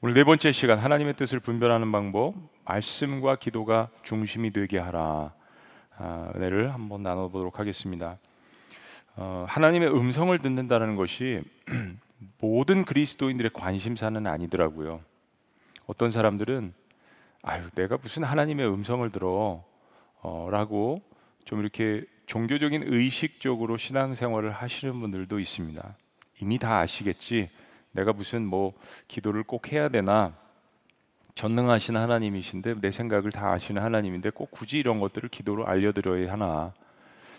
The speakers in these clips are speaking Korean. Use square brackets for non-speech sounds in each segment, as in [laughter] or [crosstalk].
오늘 네 번째 시간 하나님의 뜻을 분별하는 방법 말씀과 기도가 중심이 되게 하라 아, 은혜를 한번 나눠보도록 하겠습니다. 어, 하나님의 음성을 듣는다는 것이 [clears throat] 모든 그리스도인들의 관심사는 아니더라고요. 어떤 사람들은 아유 내가 무슨 하나님의 음성을 들어 어, 라고 좀 이렇게 종교적인 의식적으로 신앙생활을 하시는 분들도 있습니다. 이미 다 아시겠지. 내가 무슨 뭐 기도를 꼭 해야 되나 전능하신 하나님이신데 내 생각을 다 아시는 하나님인데 꼭 굳이 이런 것들을 기도로 알려드려야 하나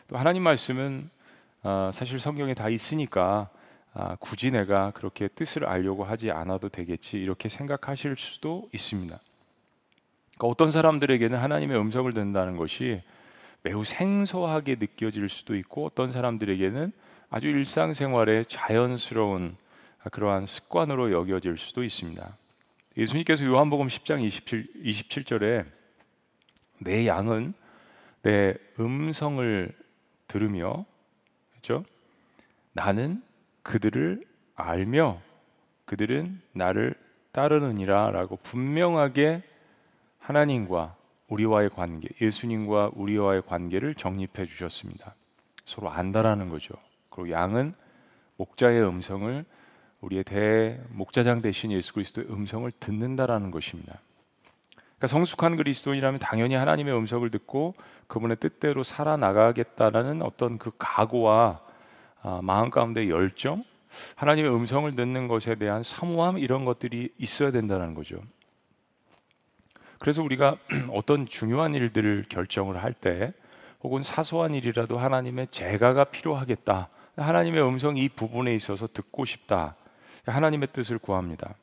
또 하나님 말씀은 아, 사실 성경에 다 있으니까 아, 굳이 내가 그렇게 뜻을 알려고 하지 않아도 되겠지 이렇게 생각하실 수도 있습니다. 그러니까 어떤 사람들에게는 하나님의 음성을 듣는다는 것이 매우 생소하게 느껴질 수도 있고 어떤 사람들에게는 아주 일상생활에 자연스러운 그러한 습관으로 여겨질 수도 있습니다. 예수님께서 요한복음 10장 27, 27절에 내 양은 내 음성을 들으며 그렇죠? 나는 그들을 알며 그들은 나를 따르느니라라고 분명하게 하나님과 우리와의 관계, 예수님과 우리와의 관계를 정립해 주셨습니다. 서로 안다라는 거죠. 그리고 양은 목자의 음성을 우리의 대 목자장 대신 예수 그리스도의 음성을 듣는다라는 것입니다. 그러니까 성숙한 그리스도인이라면 당연히 하나님의 음성을 듣고 그분의 뜻대로 살아나가겠다라는 어떤 그 각오와 아, 마음 가운데 열정, 하나님의 음성을 듣는 것에 대한 사모함 이런 것들이 있어야 된다는 거죠. 그래서 우리가 [clears throat] 어떤 중요한 일들을 결정을 할 때 혹은 사소한 일이라도 하나님의 제가가 필요하겠다. 하나님의 음성이 이 부분에 있어서 듣고 싶다. 하나님의 뜻을 구합니다.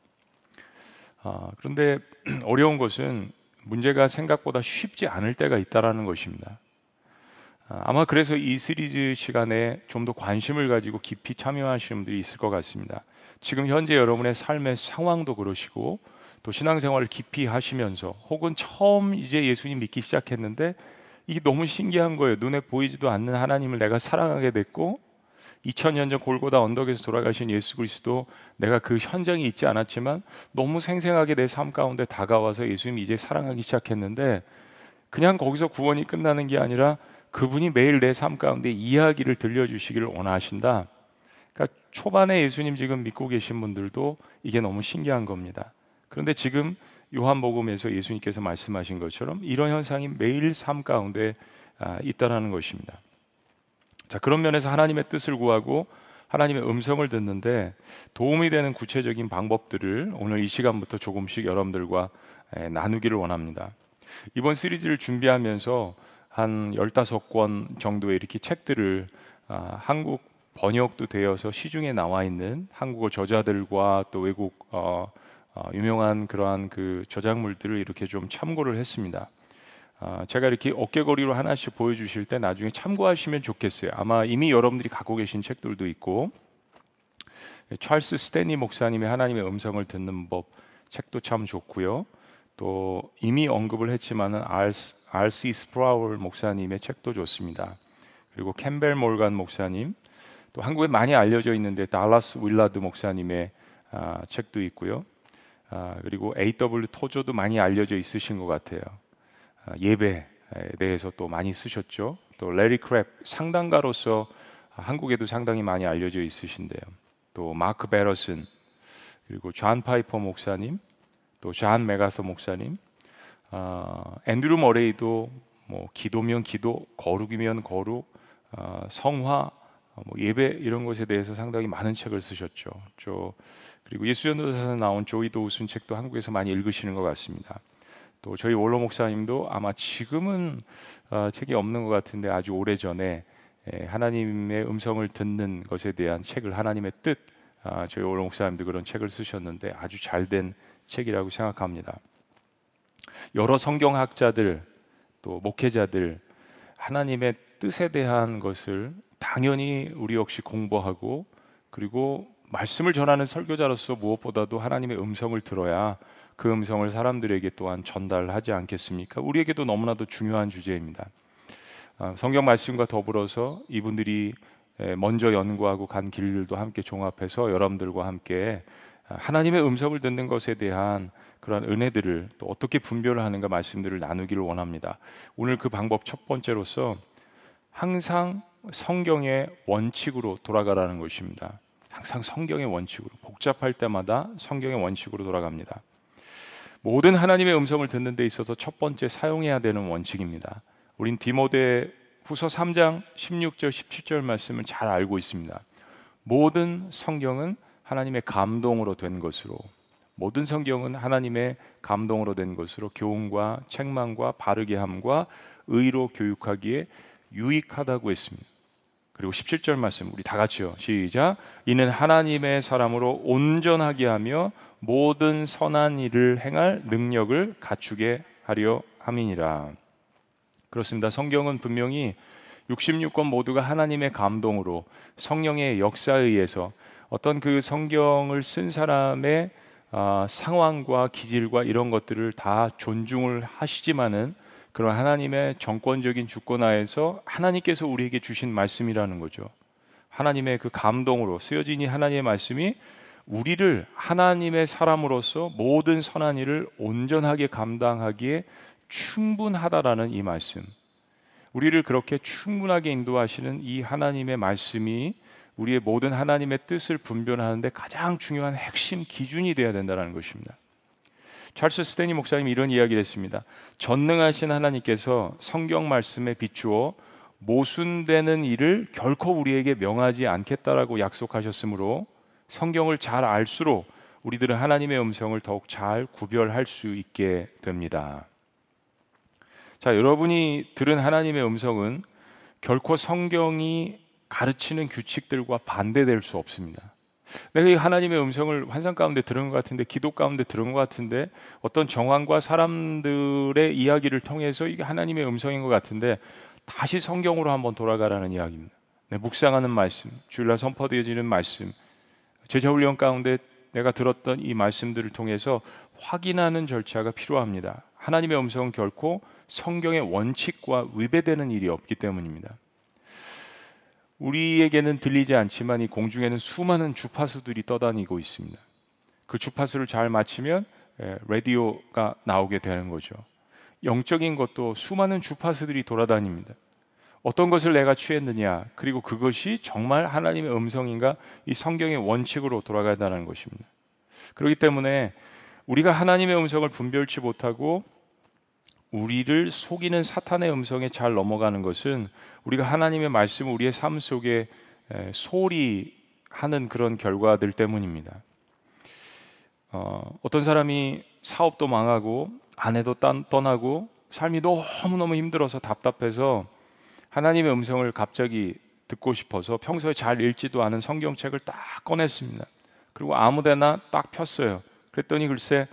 아, 그런데 [clears throat] 어려운 것은 문제가 생각보다 쉽지 않을 때가 있다라는 것입니다. 아, 아마 그래서 이 시리즈 시간에 좀 더 관심을 가지고 깊이 참여하시는 분들이 있을 것 같습니다. 지금 현재 여러분의 삶의 상황도 그러시고 또 신앙생활을 깊이 하시면서 혹은 처음 이제 예수님 믿기 시작했는데 이게 너무 신기한 거예요. 눈에 보이지도 않는 하나님을 내가 사랑하게 됐고 2000년 전 골고다 언덕에서 돌아가신 예수 그리스도 내가 그 현장에 있지 않았지만 너무 생생하게 내 삶 가운데 다가와서 예수님 이제 사랑하기 시작했는데 그냥 거기서 구원이 끝나는 게 아니라 그분이 매일 내 삶 가운데 이야기를 들려주시기를 원하신다. 그러니까 초반에 예수님 지금 믿고 계신 분들도 이게 너무 신기한 겁니다. 그런데 지금 요한복음에서 예수님께서 말씀하신 것처럼 이런 현상이 매일 삶 가운데 아, 있다라는 것입니다. 자, 그런 면에서 하나님의 뜻을 구하고 하나님의 음성을 듣는데 도움이 되는 구체적인 방법들을 오늘 이 시간부터 조금씩 여러분들과 나누기를 원합니다. 이번 시리즈를 준비하면서 한 15권 정도의 이렇게 책들을 아, 한국 번역도 되어서 시중에 나와 있는 한국어 저자들과 또 외국 어, 어, 유명한 그러한 그 저작물들을 이렇게 좀 참고를 했습니다. 아, 제가 이렇게 어깨거리로 하나씩 보여주실 때 나중에 참고하시면 좋겠어요. 아마 이미 여러분들이 갖고 계신 책들도 있고 찰스 스탠리 목사님의 하나님의 음성을 듣는 법 책도 참 좋고요. 또 이미 언급을 했지만은 R.C. 스프라울 목사님의 책도 좋습니다. 그리고 캠벨 몰간 목사님, 또 한국에 많이 알려져 있는데 달라스 윌라드 목사님의 아, 책도 있고요. 아, 그리고 A.W. 토저도 많이 알려져 있으신 것 같아요. 아, 예배에 대해서 또 많이 쓰셨죠. 또 레리 크랩 상담가로서 한국에도 상당히 많이 알려져 있으신데요. 또 마크 배터슨 그리고 존 파이퍼 목사님, 또 존 맥아더 목사님, 어, 앤드루 머레이도 뭐 기도면 기도, 거룩이면 거룩, 어, 성화, 뭐 예배 이런 것에 대해서 상당히 많은 책을 쓰셨죠. 저 그리고 예수전도사에서 나온 조이 도우슨 책도 한국에서 많이 읽으시는 것 같습니다. 또 저희 원로 목사님도 아마 지금은 어, 책이 없는 것 같은데 아주 오래 전에 예, 하나님의 음성을 듣는 것에 대한 책을 하나님의 뜻 아, 저희 원로 목사님도 그런 책을 쓰셨는데 아주 잘 된 책이라고 생각합니다. 여러 성경학자들 또 목회자들 하나님의 뜻에 대한 것을 당연히 우리 역시 공부하고 그리고 말씀을 전하는 설교자로서 무엇보다도 하나님의 음성을 들어야 그 음성을 사람들에게 또한 전달하지 않겠습니까? 우리에게도 너무나도 중요한 주제입니다. 아, 성경 말씀과 더불어서 이분들이 먼저 연구하고 간 길들도 함께 종합해서 여러분들과 함께 하나님의 음성을 듣는 것에 대한 그러한 은혜들을 또 어떻게 분별을 하는가 말씀들을 나누기를 원합니다. 오늘 그 방법 첫 번째로서 항상 성경의 원칙으로 돌아가라는 것입니다. 항상 성경의 원칙으로 복잡할 때마다 성경의 원칙으로 돌아갑니다. 모든 하나님의 음성을 듣는 데 있어서 첫 번째 사용해야 되는 원칙입니다. 우린 디모데 후서 3장 16절 17절 말씀을 잘 알고 있습니다. 모든 성경은 하나님의 감동으로 된 것으로 모든 성경은 하나님의 감동으로 된 것으로 교훈과 책망과 바르게 함과 의로 교육하기에 유익하다고 했습니다. 그리고 17절 말씀 우리 다 같이요. 시작. 이는 하나님의 사람으로 온전하게 하며 모든 선한 일을 행할 능력을 갖추게 하려 함이니라. 그렇습니다. 성경은 분명히 66권 모두가 하나님의 감동으로 성령의 역사에 의해서 어떤 그 성경을 쓴 사람의 아, 상황과 기질과 이런 것들을 다 존중을 하시지만은 그런 하나님의 정권적인 주권하에서 하나님께서 우리에게 주신 말씀이라는 거죠. 하나님의 그 감동으로 쓰여진 이 하나님의 말씀이 우리를 하나님의 사람으로서 모든 선한 일을 온전하게 감당하기에 충분하다라는 이 말씀. 우리를 그렇게 충분하게 인도하시는 이 하나님의 말씀이 우리의 모든 하나님의 뜻을 분별하는데 가장 중요한 핵심 기준이 되어야 된다는 것입니다. 찰스 스테니 목사님이 이런 이야기를 했습니다. 전능하신 하나님께서 성경 말씀에 비추어 모순되는 일을 결코 우리에게 명하지 않겠다라고 약속하셨으므로 성경을 잘 알수록 우리들은 하나님의 음성을 더욱 잘 구별할 수 있게 됩니다. 자, 여러분이 들은 하나님의 음성은 결코 성경이 가르치는 규칙들과 반대될 수 없습니다. 내가 이 하나님의 음성을 환상 가운데 들은 것 같은데, 기도 가운데 들은 것 같은데, 어떤 정황과 사람들의 이야기를 통해서 이게 하나님의 음성인 것 같은데, 다시 성경으로 한번 돌아가라는 이야기입니다. 네, 묵상하는 말씀, 주일날 선포되어지는 말씀, 제자훈련 가운데 내가 들었던 이 말씀들을 통해서 확인하는 절차가 필요합니다. 하나님의 음성은 결코 성경의 원칙과 위배되는 일이 없기 때문입니다. 우리에게는 들리지 않지만 이 공중에는 수많은 주파수들이 떠다니고 있습니다. 그 주파수를 잘 맞추면 예, 라디오가 나오게 되는 거죠. 영적인 것도 수많은 주파수들이 돌아다닙니다. 어떤 것을 내가 취했느냐, 그리고 그것이 정말 하나님의 음성인가, 이 성경의 원칙으로 돌아가야 한다는 것입니다. 그렇기 때문에 우리가 하나님의 음성을 분별치 못하고 우리를 속이는 사탄의 음성에 잘 넘어가는 것은 우리가 하나님의 말씀을 우리의 삶 속에 소홀히 하는 그런 결과들 때문입니다. 어, 어떤 사람이 사업도 망하고 아내도 떠나고 삶이 너무너무 힘들어서 답답해서 하나님의 음성을 갑자기 듣고 싶어서 평소에 잘 읽지도 않은 성경책을 딱 꺼냈습니다. 그리고 아무데나 딱 폈어요. 그랬더니 글쎄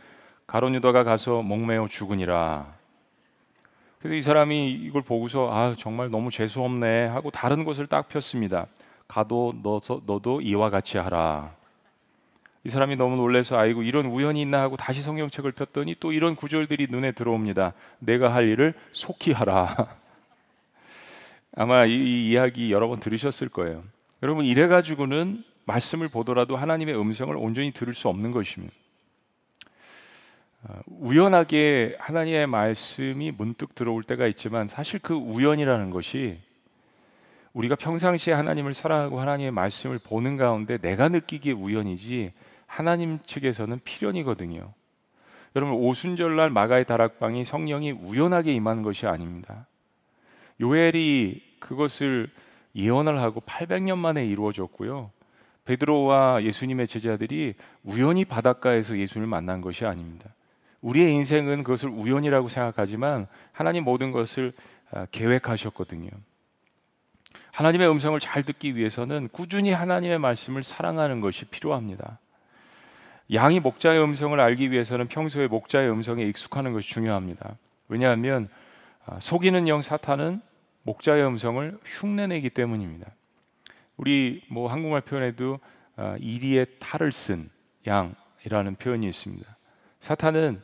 가론 유다가 가서 목매어 죽으니라. 그래서 이 사람이 이걸 보고서 아 정말 너무 재수 없네 하고 다른 곳을 딱 폈습니다. 가도 너서 너도 이와 같이 하라. 이 사람이 너무 놀래서 아이고 이런 우연이 있나 하고 다시 성경책을 폈더니 또 이런 구절들이 눈에 들어옵니다. 내가 할 일을 속히 하라. [laughs] 아마 이, 이 이야기 여러 번 들으셨을 거예요. 여러분 이래 가지고는 말씀을 보더라도 하나님의 음성을 온전히 들을 수 없는 것입니다. 어, 우연하게 하나님의 말씀이 문득 들어올 때가 있지만 사실 그 우연이라는 것이 우리가 평상시에 하나님을 사랑하고 하나님의 말씀을 보는 가운데 내가 느끼기에 우연이지 하나님 측에서는 필연이거든요. 여러분 오순절날 마가의 다락방이 성령이 우연하게 임하는 것이 아닙니다. 요엘이 그것을 예언을 하고 800년 만에 이루어졌고요. 베드로와 예수님의 제자들이 우연히 바닷가에서 예수를 만난 것이 아닙니다. 우리의 인생은 그것을 우연이라고 생각하지만 하나님 모든 것을 아, 계획하셨거든요. 하나님의 음성을 잘 듣기 위해서는 꾸준히 하나님의 말씀을 사랑하는 것이 필요합니다. 양이 목자의 음성을 알기 위해서는 평소에 목자의 음성에 익숙하는 것이 중요합니다. 왜냐하면 아, 속이는 영 사탄은 목자의 음성을 흉내내기 때문입니다. 우리 뭐 한국말 표현에도 아, 이리의 탈을 쓴 양이라는 표현이 있습니다. 사탄은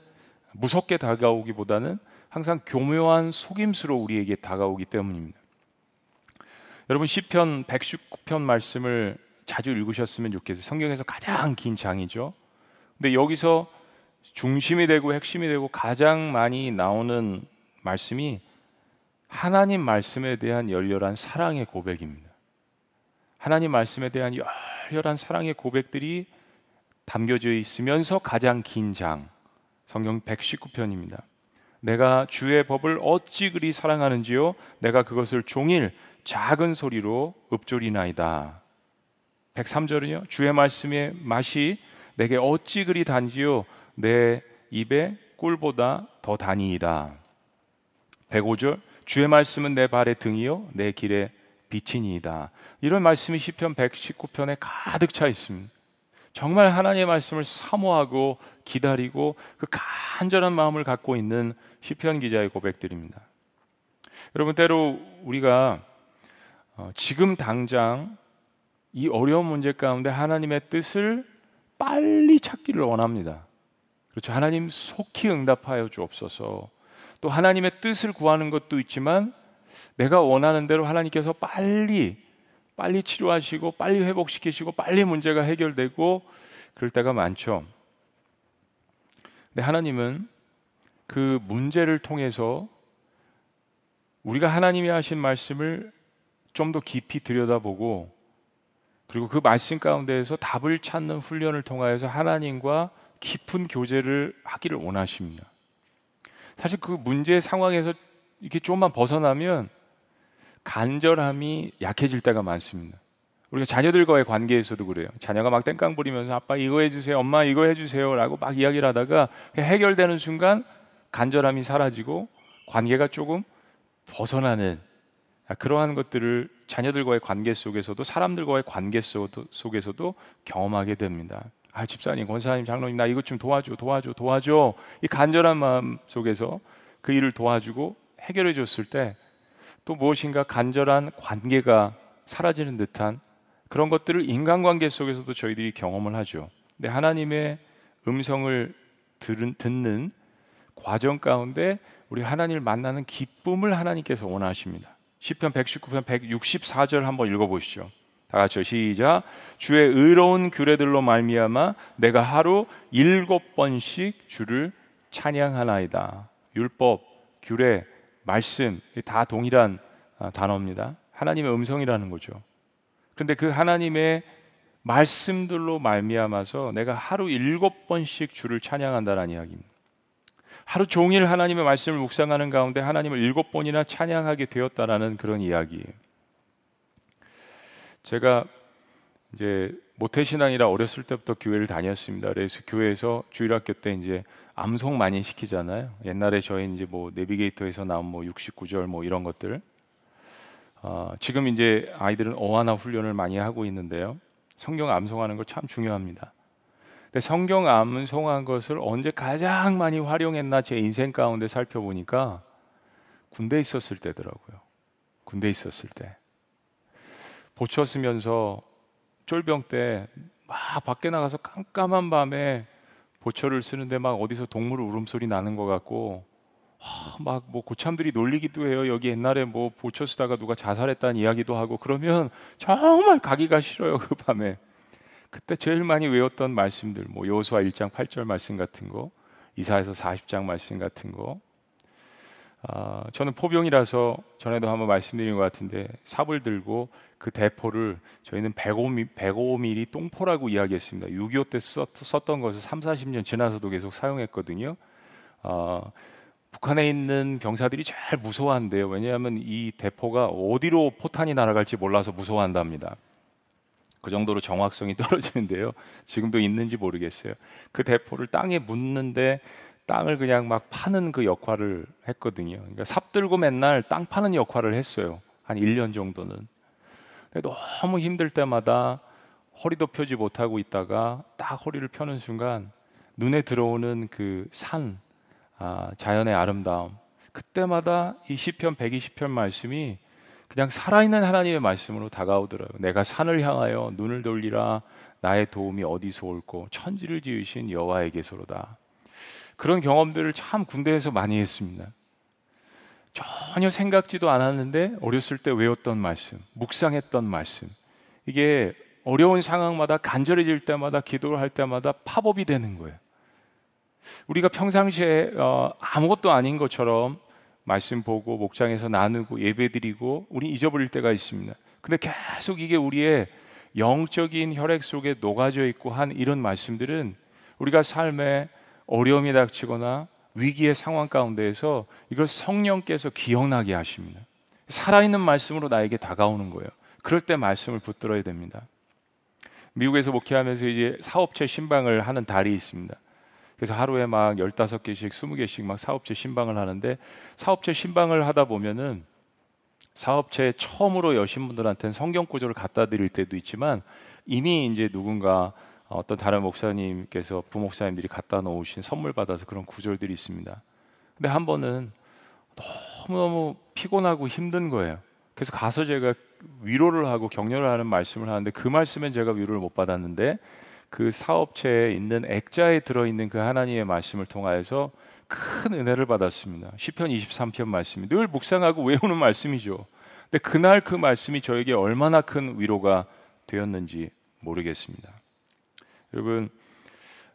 무섭게 다가오기보다는 항상 교묘한 속임수로 우리에게 다가오기 때문입니다. 여러분 시편 119편 말씀을 자주 읽으셨으면 좋겠어요. 성경에서 가장 긴 장이죠. 근데 여기서 중심이 되고 핵심이 되고 가장 많이 나오는 말씀이 하나님 말씀에 대한 열렬한 사랑의 고백입니다. 하나님 말씀에 대한 열렬한 사랑의 고백들이 담겨져 있으면서 가장 긴 장, 성경 119편입니다. 내가 주의 법을 어찌 그리 사랑하는지요? 내가 그것을 종일 작은 소리로 읊조리나이다. 103절은요. 주의 말씀의 맛이 내게 어찌 그리 단지요? 내 입에 꿀보다 더 다니이다. 105절 주의 말씀은 내 발의 등이요 내 길에 빛이니이다. 이런 말씀이 시편 119편에 가득 차 있습니다. 정말 하나님의 말씀을 사모하고 기다리고 그 간절한 마음을 갖고 있는 시편 기자의 고백들입니다. 여러분 때로 우리가 어, 지금 당장 이 어려운 문제 가운데 하나님의 뜻을 빨리 찾기를 원합니다. 그렇죠. 하나님 속히 응답하여 주옵소서. 또 하나님의 뜻을 구하는 것도 있지만 내가 원하는 대로 하나님께서 빨리 빨리 치료하시고 빨리 회복시키시고 빨리 문제가 해결되고 그럴 때가 많죠. 근데 하나님은 그 문제를 통해서 우리가 하나님이 하신 말씀을 좀 더 깊이 들여다보고 그리고 그 말씀 가운데에서 답을 찾는 훈련을 통하여서 하나님과 깊은 교제를 하기를 원하십니다. 사실 그 문제 상황에서 이렇게 조금만 벗어나면 간절함이 약해질 때가 많습니다. 우리가 자녀들과의 관계에서도 그래요. 자녀가 막 땡깡 부리면서 아빠 이거 해주세요, 엄마 이거 해주세요라고 막 이야기를 하다가 해결되는 순간 간절함이 사라지고 관계가 조금 벗어나는 그러한 것들을 자녀들과의 관계 속에서도 사람들과의 관계 속에서도 경험하게 됩니다. 아 집사님, 권사님, 장로님 나 이것 좀 도와줘, 도와줘, 도와줘. 이 간절한 마음 속에서 그 일을 도와주고 해결해 줬을 때 또 무엇인가 간절한 관계가 사라지는 듯한 그런 것들을 인간관계 속에서도 저희들이 경험을 하죠. 근데 하나님의 음성을 들은, 듣는 과정 가운데 우리 하나님을 만나는 기쁨을 하나님께서 원하십니다. 시편 119편 164절 한번 읽어 보시죠. 다 같이요. 시작. 주의 의로운 규례들로 말미암아 내가 하루 일곱 번씩 주를 찬양하나이다. 율법, 규례, 말씀 다 동일한 아, 단어입니다. 하나님의 음성이라는 거죠. 그런데 그 하나님의 말씀들로 말미암아서 내가 하루 일곱 번씩 주를 찬양한다는 이야기입니다. 하루 종일 하나님의 말씀을 묵상하는 가운데 하나님을 일곱 번이나 찬양하게 되었다라는 그런 이야기예요. 제가 이제 모태신앙이라 어렸을 때부터 교회를 다녔습니다. 그래서 교회에서 주일학교 때 이제 암송 많이 시키잖아요. 옛날에 저희 이제 뭐 내비게이터에서 나온 뭐 69절 뭐 이런 것들. 어, 지금 이제 아이들은 어하나 훈련을 많이 하고 있는데요. 성경 암송하는 거참 중요합니다. 근데 성경 암송한 것을 언제 가장 많이 활용했나 제 인생 가운데 살펴보니까 군대 있었을 때더라고요. 군대 있었을 때. 보초 쓰면서 쫄병 때 막 밖에 나가서 깜깜한 밤에 보초를 쓰는데 막 어디서 동물 울음소리 나는 것 같고 막 뭐 고참들이 놀리기도 해요. 여기 옛날에 뭐 보초 쓰다가 누가 자살했다는 이야기도 하고 그러면 정말 가기가 싫어요 그 밤에. 그때 제일 많이 외웠던 말씀들 뭐 여호수아 1장 8절 말씀 같은 거, 이사에서 40장 말씀 같은 거, 아, 저는 포병이라서 전에도 한번 말씀드린 것 같은데 삽을 들고 그 대포를 저희는 105mm, 105mm 똥포라고 이야기했습니다. 6.25 때 썼, 던 것을 3, 40년 지나서도 계속 사용했거든요. 아, 북한에 있는 병사들이 잘 무서워한대요. 왜냐하면 이 대포가 어디로 포탄이 날아갈지 몰라서 무서워한답니다. 그 정도로 정확성이 [laughs] 떨어지는데요. 지금도 있는지 모르겠어요. 그 대포를 땅에 묻는데 땅을 그냥 막 파는 그 역할을 했거든요. 그러니까 삽 들고 맨날 땅 파는 역할을 했어요. 한 1년 정도는. 너무 힘들 때마다 허리도 펴지 못하고 있다가 딱 허리를 펴는 순간 눈에 들어오는 그 산, 아, 자연의 아름다움. 그때마다 이 시편 120편 말씀이 그냥 살아있는 하나님의 말씀으로 다가오더라고요. 내가 산을 향하여 눈을 돌리라 나의 도움이 어디서 올고 천지를 지으신 여호와에게서로다. 그런 경험들을 참 군대에서 많이 했습니다. 전혀 생각지도 않았는데 어렸을 때 외웠던 말씀, 묵상했던 말씀. 이게 어려운 상황마다 간절해질 때마다 기도를 할 때마다 팝업이 되는 거예요. 우리가 평상시에 어, 아무것도 아닌 것처럼 말씀 보고 목장에서 나누고 예배드리고 우리 잊어버릴 때가 있습니다. 근데 계속 이게 우리의 영적인 혈액 속에 녹아져 있고 한 이런 말씀들은 우리가 삶에 어려움이 닥치거나 위기의 상황 가운데에서 이걸 성령께서 기억나게 하십니다. 살아있는 말씀으로 나에게 다가오는 거예요. 그럴 때 말씀을 붙들어야 됩니다. 미국에서 목회하면서 이제 사업체 신방을 하는 달이 있습니다. 그래서 하루에 막 15개씩, 20개씩 막 사업체 신방을 하는데 사업체 신방을 하다 보면은 사업체 처음으로 여신 분들한테는 성경 구절을 갖다 드릴 때도 있지만 이미 이제 누군가 어떤 다른 목사님께서 부목사님들이 갖다 놓으신 선물 받아서 그런 구절들이 있습니다. 근데 한 번은 너무너무 피곤하고 힘든 거예요. 그래서 가서 제가 위로를 하고 격려를 하는 말씀을 하는데 그 말씀엔 제가 위로를 못 받았는데 그 사업체에 있는 액자에 들어 있는 그 하나님의 말씀을 통하여서 큰 은혜를 받았습니다. 시편 23편 말씀이 늘 묵상하고 외우는 말씀이죠. 근데 그날 그 말씀이 저에게 얼마나 큰 위로가 되었는지 모르겠습니다. 여러분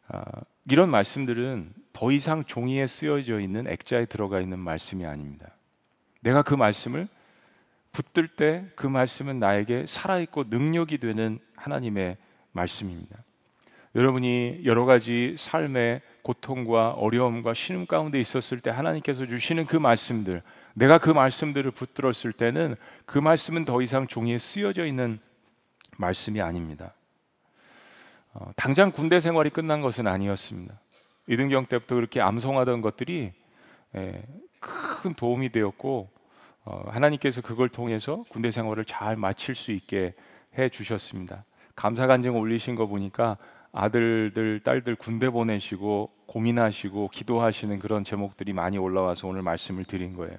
아, 이런 말씀들은 더 이상 종이에 쓰여져 있는 액자에 들어가 있는 말씀이 아닙니다. 내가 그 말씀을 붙들 때 그 말씀은 나에게 살아있고 능력이 되는 하나님의 말씀입니다. 여러분이 여러 가지 삶의 고통과 어려움과 신음 가운데 있었을 때 하나님께서 주시는 그 말씀들, 내가 그 말씀들을 붙들었을 때는 그 말씀은 더 이상 종이에 쓰여져 있는 말씀이 아닙니다. 어, 당장 군대 생활이 끝난 것은 아니었습니다. 이등병 때부터 그렇게 암송하던 것들이 예, 큰 도움이 되었고 어, 하나님께서 그걸 통해서 군대 생활을 잘 마칠 수 있게 해 주셨습니다. 감사 간증 올리신 거 보니까 아들들, 딸들 군대 보내시고 고민하시고 기도하시는 그런 제목들이 많이 올라와서 오늘 말씀을 드린 거예요.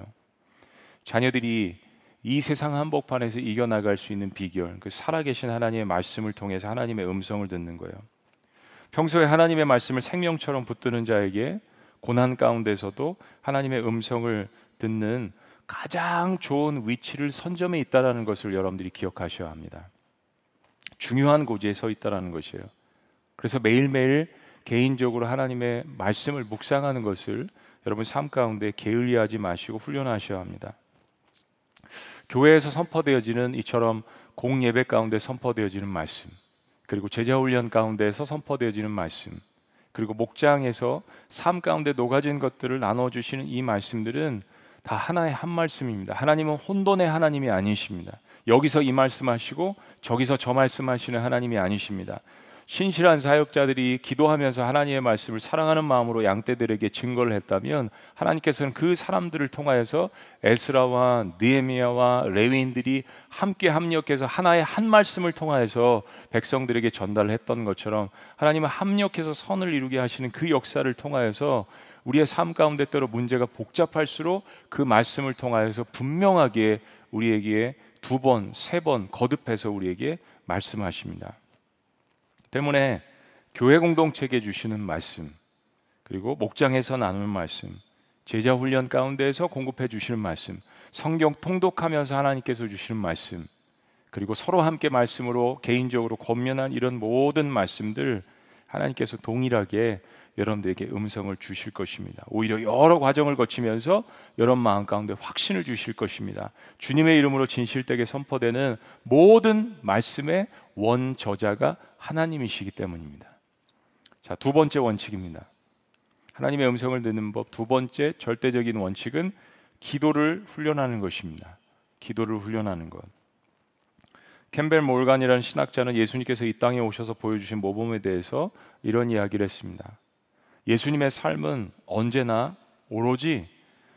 자녀들이 이 세상 한복판에서 이겨나갈 수 있는 비결, 그 살아계신 하나님의 말씀을 통해서 하나님의 음성을 듣는 거예요. 평소에 하나님의 말씀을 생명처럼 붙드는 자에게 고난 가운데서도 하나님의 음성을 듣는 가장 좋은 위치를 선점해 있다라는 것을 여러분들이 기억하셔야 합니다. 중요한 고지에 서 있다라는 것이에요. 그래서 매일매일 개인적으로 하나님의 말씀을 묵상하는 것을 여러분 삶 가운데 게을리하지 마시고 훈련하셔야 합니다. 교회에서 선포되어지는 이처럼 공예배 가운데 선포되어지는 말씀, 그리고 제자 훈련 가운데서 선포되어지는 말씀, 그리고 목장에서 삶 가운데 녹아진 것들을 나눠 주시는 이 말씀들은 다 하나의 한 말씀입니다. 하나님은 혼돈의 하나님이 아니십니다. 여기서 이 말씀하시고 저기서 저 말씀하시는 하나님이 아니십니다. 신실한 사역자들이 기도하면서 하나님의 말씀을 사랑하는 마음으로 양떼들에게 증거를 했다면 하나님께서는 그 사람들을 통하여서 에스라와 느헤미야와 레위인들이 함께 합력해서 하나의 한 말씀을 통하여서 백성들에게 전달을 했던 것처럼 하나님은 합력해서 선을 이루게 하시는 그 역사를 통하여서 우리의 삶 가운데 때로 문제가 복잡할수록 그 말씀을 통하여서 분명하게 우리에게 두 번, 세 번 거듭해서 우리에게 말씀하십니다. 때문에 교회 공동체에 주시는 말씀, 그리고 목장에서 나누는 말씀, 제자 훈련 가운데에서 공급해 주시는 말씀, 성경 통독하면서 하나님께서 주시는 말씀, 그리고 서로 함께 말씀으로 개인적으로 권면한 이런 모든 말씀들 하나님께서 동일하게 여러분들에게 음성을 주실 것입니다. 오히려 여러 과정을 거치면서 여러분 마음 가운데 확신을 주실 것입니다. 주님의 이름으로 진실되게 선포되는 모든 말씀의 원 저자가 하나님이시기 때문입니다. 자, 두 번째 원칙입니다. 하나님의 음성을 듣는 법 두 번째 절대적인 원칙은 기도를 훈련하는 것입니다. 기도를 훈련하는 것. 캠벨 몰간이라는 신학자는 예수님께서 이 땅에 오셔서 보여주신 모범에 대해서 이런 이야기를 했습니다. 예수님의 삶은 언제나 오로지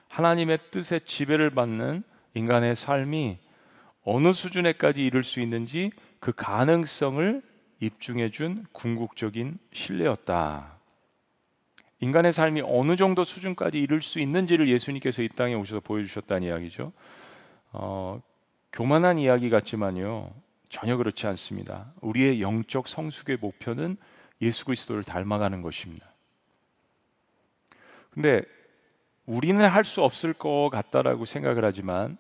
하나님의 뜻에 지배를 받는 인간의 삶이 어느 수준에까지 이룰 수 있는지 그 가능성을 입증해 준 궁극적인 신뢰였다. 인간의 삶이 어느 정도 수준까지 이룰 수 있는지를 예수님께서 이 땅에 오셔서 보여주셨다는 이야기죠. 어, 교만한 이야기 같지만요. 전혀 그렇지 않습니다. 우리의 영적 성숙의 목표는 예수 그리스도를 닮아가는 것입니다. 근데 우리는 할 수 없을 것 같다라고 생각을 하지만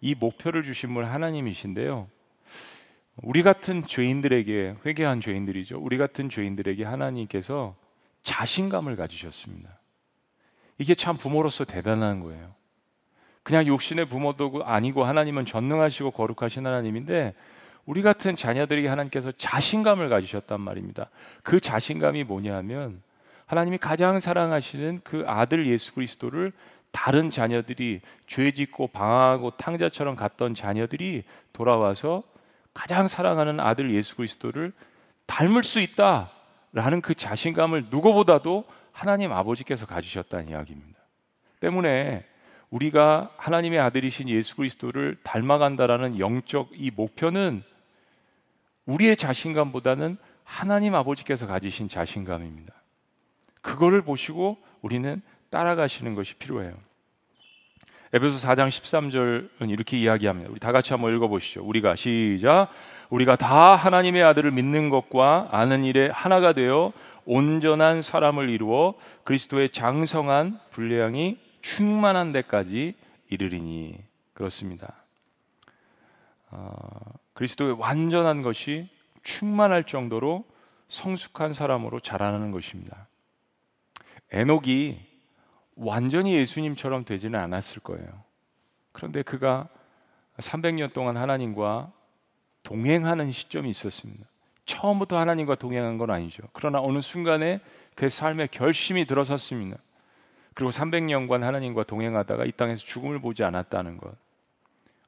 이 목표를 주신 분 하나님이신데요. 우리 같은 죄인들에게 회개한 죄인들이죠. 우리 같은 죄인들에게 하나님께서 자신감을 가지셨습니다. 이게 참 부모로서 대단한 거예요. 그냥 육신의 부모도 아니고 하나님은 전능하시고 거룩하신 하나님인데 우리 같은 자녀들에게 하나님께서 자신감을 가지셨단 말입니다. 그 자신감이 뭐냐면 하나님이 가장 사랑하시는 그 아들 예수 그리스도를 다른 자녀들이 죄 짓고 방황하고 탕자처럼 갔던 자녀들이 돌아와서 가장 사랑하는 아들 예수 그리스도를 닮을 수 있다라는 그 자신감을 누구보다도 하나님 아버지께서 가지셨다는 이야기입니다. 때문에 우리가 하나님의 아들이신 예수 그리스도를 닮아간다라는 영적 이 목표는 우리의 자신감보다는 하나님 아버지께서 가지신 자신감입니다. 그거를 보시고 우리는 따라가시는 것이 필요해요. 에베소 4장 13절은 이렇게 이야기합니다. 우리 다 같이 한번 읽어 보시죠. 우리가 시작 우리가 다 하나님의 아들을 믿는 것과 아는 일에 하나가 되어 온전한 사람을 이루어 그리스도의 장성한 분량이 충만한 데까지 이르리니 그렇습니다. 어, 그리스도의 완전한 것이 충만할 정도로 성숙한 사람으로 자라나는 것입니다. 에녹이 완전히 예수님처럼 되지는 않았을 거예요. 그런데 그가 300년 동안 하나님과 동행하는 시점이 있었습니다. 처음부터 하나님과 동행한 건 아니죠. 그러나 어느 순간에 그 삶에 결심이 들어섰습니다. 그리고 300년간 하나님과 동행하다가 이 땅에서 죽음을 보지 않았다는 것.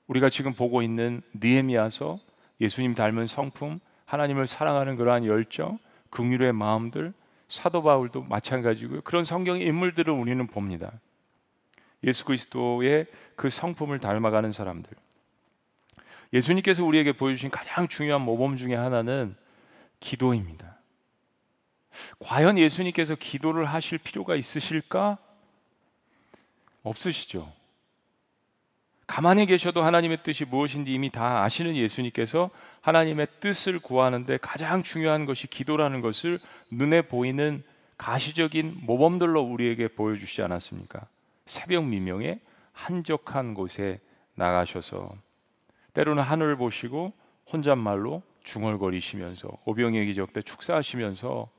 우리가 지금 보고 있는 느헤미야서 예수님 닮은 성품, 하나님을 사랑하는 그러한 열정, 긍휼의 마음들, 사도 바울도 마찬가지고요. 그런 성경의 인물들을 우리는 봅니다. 예수 그리스도의 그 성품을 닮아가는 사람들. 예수님께서 우리에게 보여주신 가장 중요한 모범 중에 하나는 기도입니다. 과연 예수님께서 기도를 하실 필요가 있으실까? 없으시죠. 가만히 계셔도 하나님의 뜻이 무엇인지 이미 다 아시는 예수님께서 하나님의 뜻을 구하는데 가장 중요한 것이 기도라는 것을 눈에 보이는 가시적인 모범들로 우리에게 보여주시지 않았습니까? 새벽 미명에 한적한 곳에 나가셔서 때로는 하늘을 보시고 혼잣말로 중얼거리시면서 오병의 기적 때 축사하시면서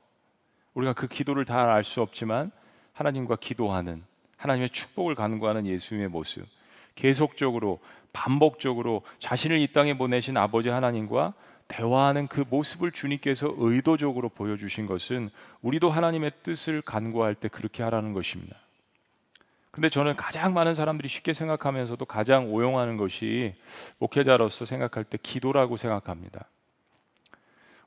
우리가 그 기도를 다 알 수 없지만 하나님과 기도하는 하나님의 축복을 간구하는 예수님의 모습 계속적으로 반복적으로 자신을 이 땅에 보내신 아버지 하나님과 대화하는 그 모습을 주님께서 의도적으로 보여주신 것은 우리도 하나님의 뜻을 간구할 때 그렇게 하라는 것입니다. 근데 저는 가장 많은 사람들이 쉽게 생각하면서도 가장 오용하는 것이 목회자로서 생각할 때 기도라고 생각합니다.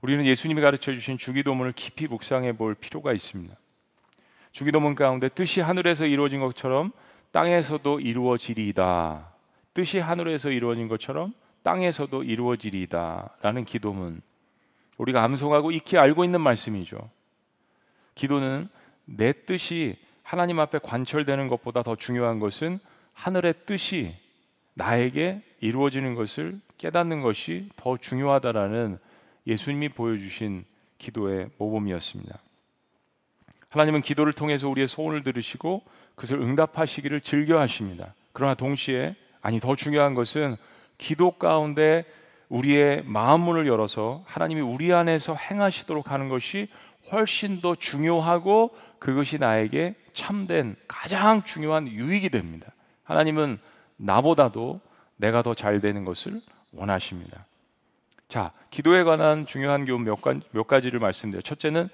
우리는 예수님이 가르쳐 주신 주기도문을 깊이 묵상해 볼 필요가 있습니다. 주기도문 가운데 뜻이 하늘에서 이루어진 것처럼 땅에서도 이루어지리이다. 뜻이 하늘에서 이루어진 것처럼 땅에서도 이루어지리이다라는 기도문 우리가 암송하고 익히 알고 있는 말씀이죠. 기도는 내 뜻이 하나님 앞에 관철되는 것보다 더 중요한 것은 하늘의 뜻이 나에게 이루어지는 것을 깨닫는 것이 더 중요하다라는 예수님이 보여주신 기도의 모범이었습니다. 하나님은 기도를 통해서 우리의 소원을 들으시고 그것을 응답하시기를 즐겨 하십니다. 그러나 동시에 아니 더 중요한 것은 기도 가운데 우리의 마음 문을 열어서 하나님이 우리 안에서 행하시도록 하는 것이 훨씬 더 중요하고 그것이 나에게 참된 가장 중요한 유익이 됩니다. 하나님은 나보다도 내가 더 잘 되는 것을 원하십니다. 자, 기도에 관한 중요한 교훈 몇, 몇 가지를 말씀드려요. 첫째는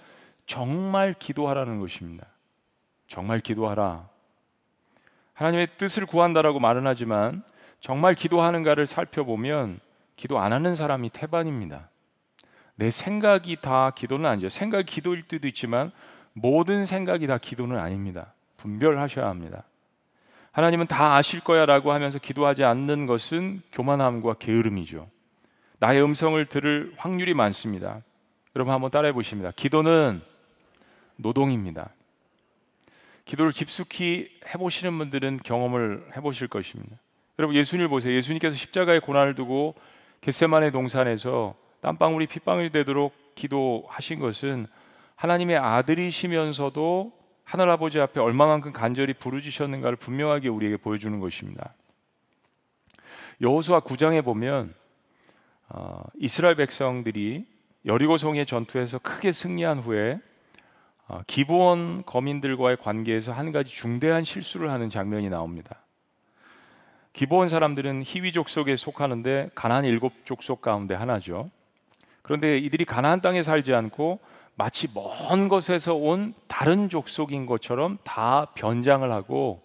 정말 기도하라는 것입니다. 정말 기도하라. 하나님의 뜻을 구한다라고 말은 하지만 정말 기도하는가를 살펴보면 기도 안 하는 사람이 태반입니다. 내 생각이 다 기도는 아니죠. 생각이 기도일 때도 있지만 모든 생각이 다 기도는 아닙니다. 분별하셔야 합니다. 하나님은 다 아실 거야라고 하면서 기도하지 않는 것은 교만함과 게으름이죠. 나의 음성을 들을 확률이 많습니다. 여러분 한번 따라해 보십니다. 기도는 노동입니다. 기도를 깊숙이 해보시는 분들은 경험을 해보실 것입니다. 여러분 예수님을 보세요. 예수님께서 십자가의 고난을 두고 겟세만의 동산에서 땀방울이 핏방울이 되도록 기도하신 것은 하나님의 아들이시면서도 하늘아버지 앞에 얼마만큼 간절히 부르짖으셨는가를 분명하게 우리에게 보여주는 것입니다. 여호수아 9장에 보면 어, 이스라엘 백성들이 여리고성의 전투에서 크게 승리한 후에 어, 기브온 거민들과의 관계에서 한 가지 중대한 실수를 하는 장면이 나옵니다. 기브온 사람들은 히위 족 속에 속하는데 가나안 일곱 족속 가운데 하나죠. 그런데 이들이 가나안 땅에 살지 않고 마치 먼 곳에서 온 다른 족속인 것처럼 다 변장을 하고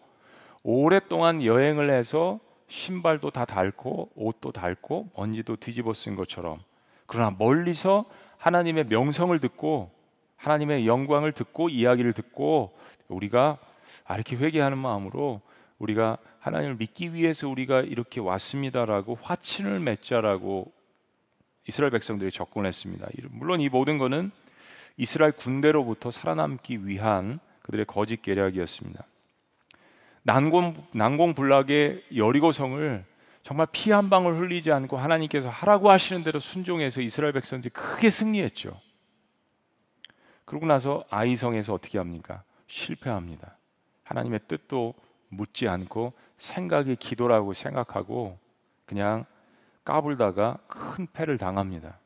오랫동안 여행을 해서 신발도 다 닳고 옷도 닳고 먼지도 뒤집어 쓴 것처럼 그러나 멀리서 하나님의 명성을 듣고 하나님의 영광을 듣고 이야기를 듣고 우리가 아, 이렇게 회개하는 마음으로 우리가 하나님을 믿기 위해서 우리가 이렇게 왔습니다라고 화친을 맺자라고 이스라엘 백성들이 접근했습니다. 물론 이 모든 것은 이스라엘 군대로부터 살아남기 위한 그들의 거짓 계략이었습니다. 난공 난공불락의 여리고성을 정말 피 한 방울 흘리지 않고 하나님께서 하라고 하시는 대로 순종해서 이스라엘 백성들이 크게 승리했죠. 그러고 나서 아이성에서 어떻게 합니까? 실패합니다. 하나님의 뜻도 묻지 않고 생각이 기도라고 생각하고 그냥 까불다가 큰 패를 당합니다.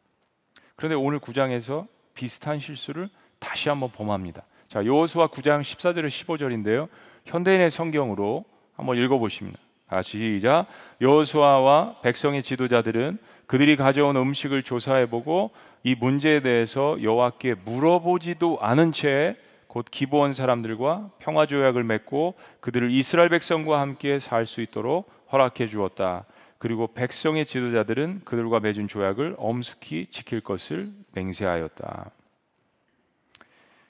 그런데 오늘 9장에서 비슷한 실수를 다시 한번 범합니다. 자, 여호수아 9장 14절에 15절인데요. 현대인의 성경으로 한번 읽어 보십니다. 같이 시작. 여호수아와 백성의 지도자들은 그들이 가져온 음식을 조사해 보고 이 문제에 대해서 여호와께 물어보지도 않은 채 곧 기브온 사람들과 평화 조약을 맺고 그들을 이스라엘 백성과 함께 살 수 있도록 허락해 주었다. 그리고 백성의 지도자들은 그들과 맺은 조약을 엄숙히 지킬 것을 맹세하였다.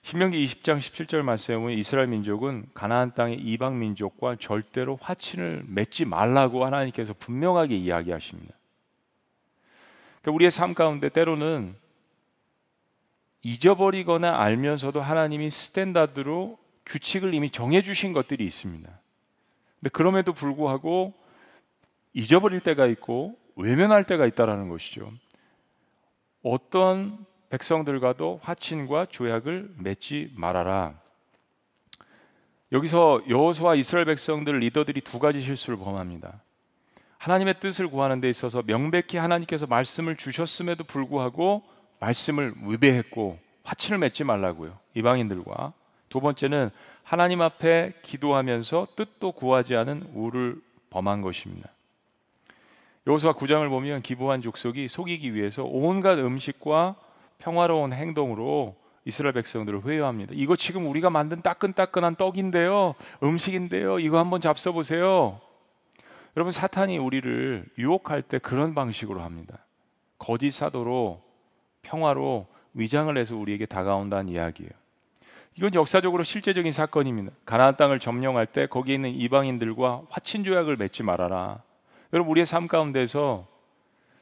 신명기 20장 17절 말씀에 보면 이스라엘 민족은 가나안 땅의 이방 민족과 절대로 화친을 맺지 말라고 하나님께서 분명하게 이야기하십니다. 그러니까 우리의 삶 가운데 때로는 잊어버리거나 알면서도 하나님이 스탠다드로 규칙을 이미 정해 주신 것들이 있습니다. 근데 그럼에도 불구하고 잊어버릴 때가 있고 외면할 때가 있다라는 것이죠. 어떤 백성들과도 화친과 조약을 맺지 말아라. 여기서 여호수아 이스라엘 백성들 리더들이 두 가지 실수를 범합니다. 하나님의 뜻을 구하는 데 있어서 명백히 하나님께서 말씀을 주셨음에도 불구하고 말씀을 위배했고 화친을 맺지 말라고요. 이방인들과 두 번째는 하나님 앞에 기도하면서 뜻도 구하지 않은 우를 범한 것입니다. 여호수아 9장을 보면 기부한 족속이 속이기 위해서 온갖 음식과 평화로운 행동으로 이스라엘 백성들을 회유합니다. 이거 지금 우리가 만든 따끈따끈한 떡인데요. 음식인데요. 이거 한번 잡숴 보세요. 여러분 사탄이 우리를 유혹할 때 그런 방식으로 합니다. 거짓 사도로 평화로 위장을 해서 우리에게 다가온다는 이야기예요. 이건 역사적으로 실제적인 사건입니다. 가나안 땅을 점령할 때 거기에 있는 이방인들과 화친 조약을 맺지 말아라. 여러분 우리의 삶 가운데서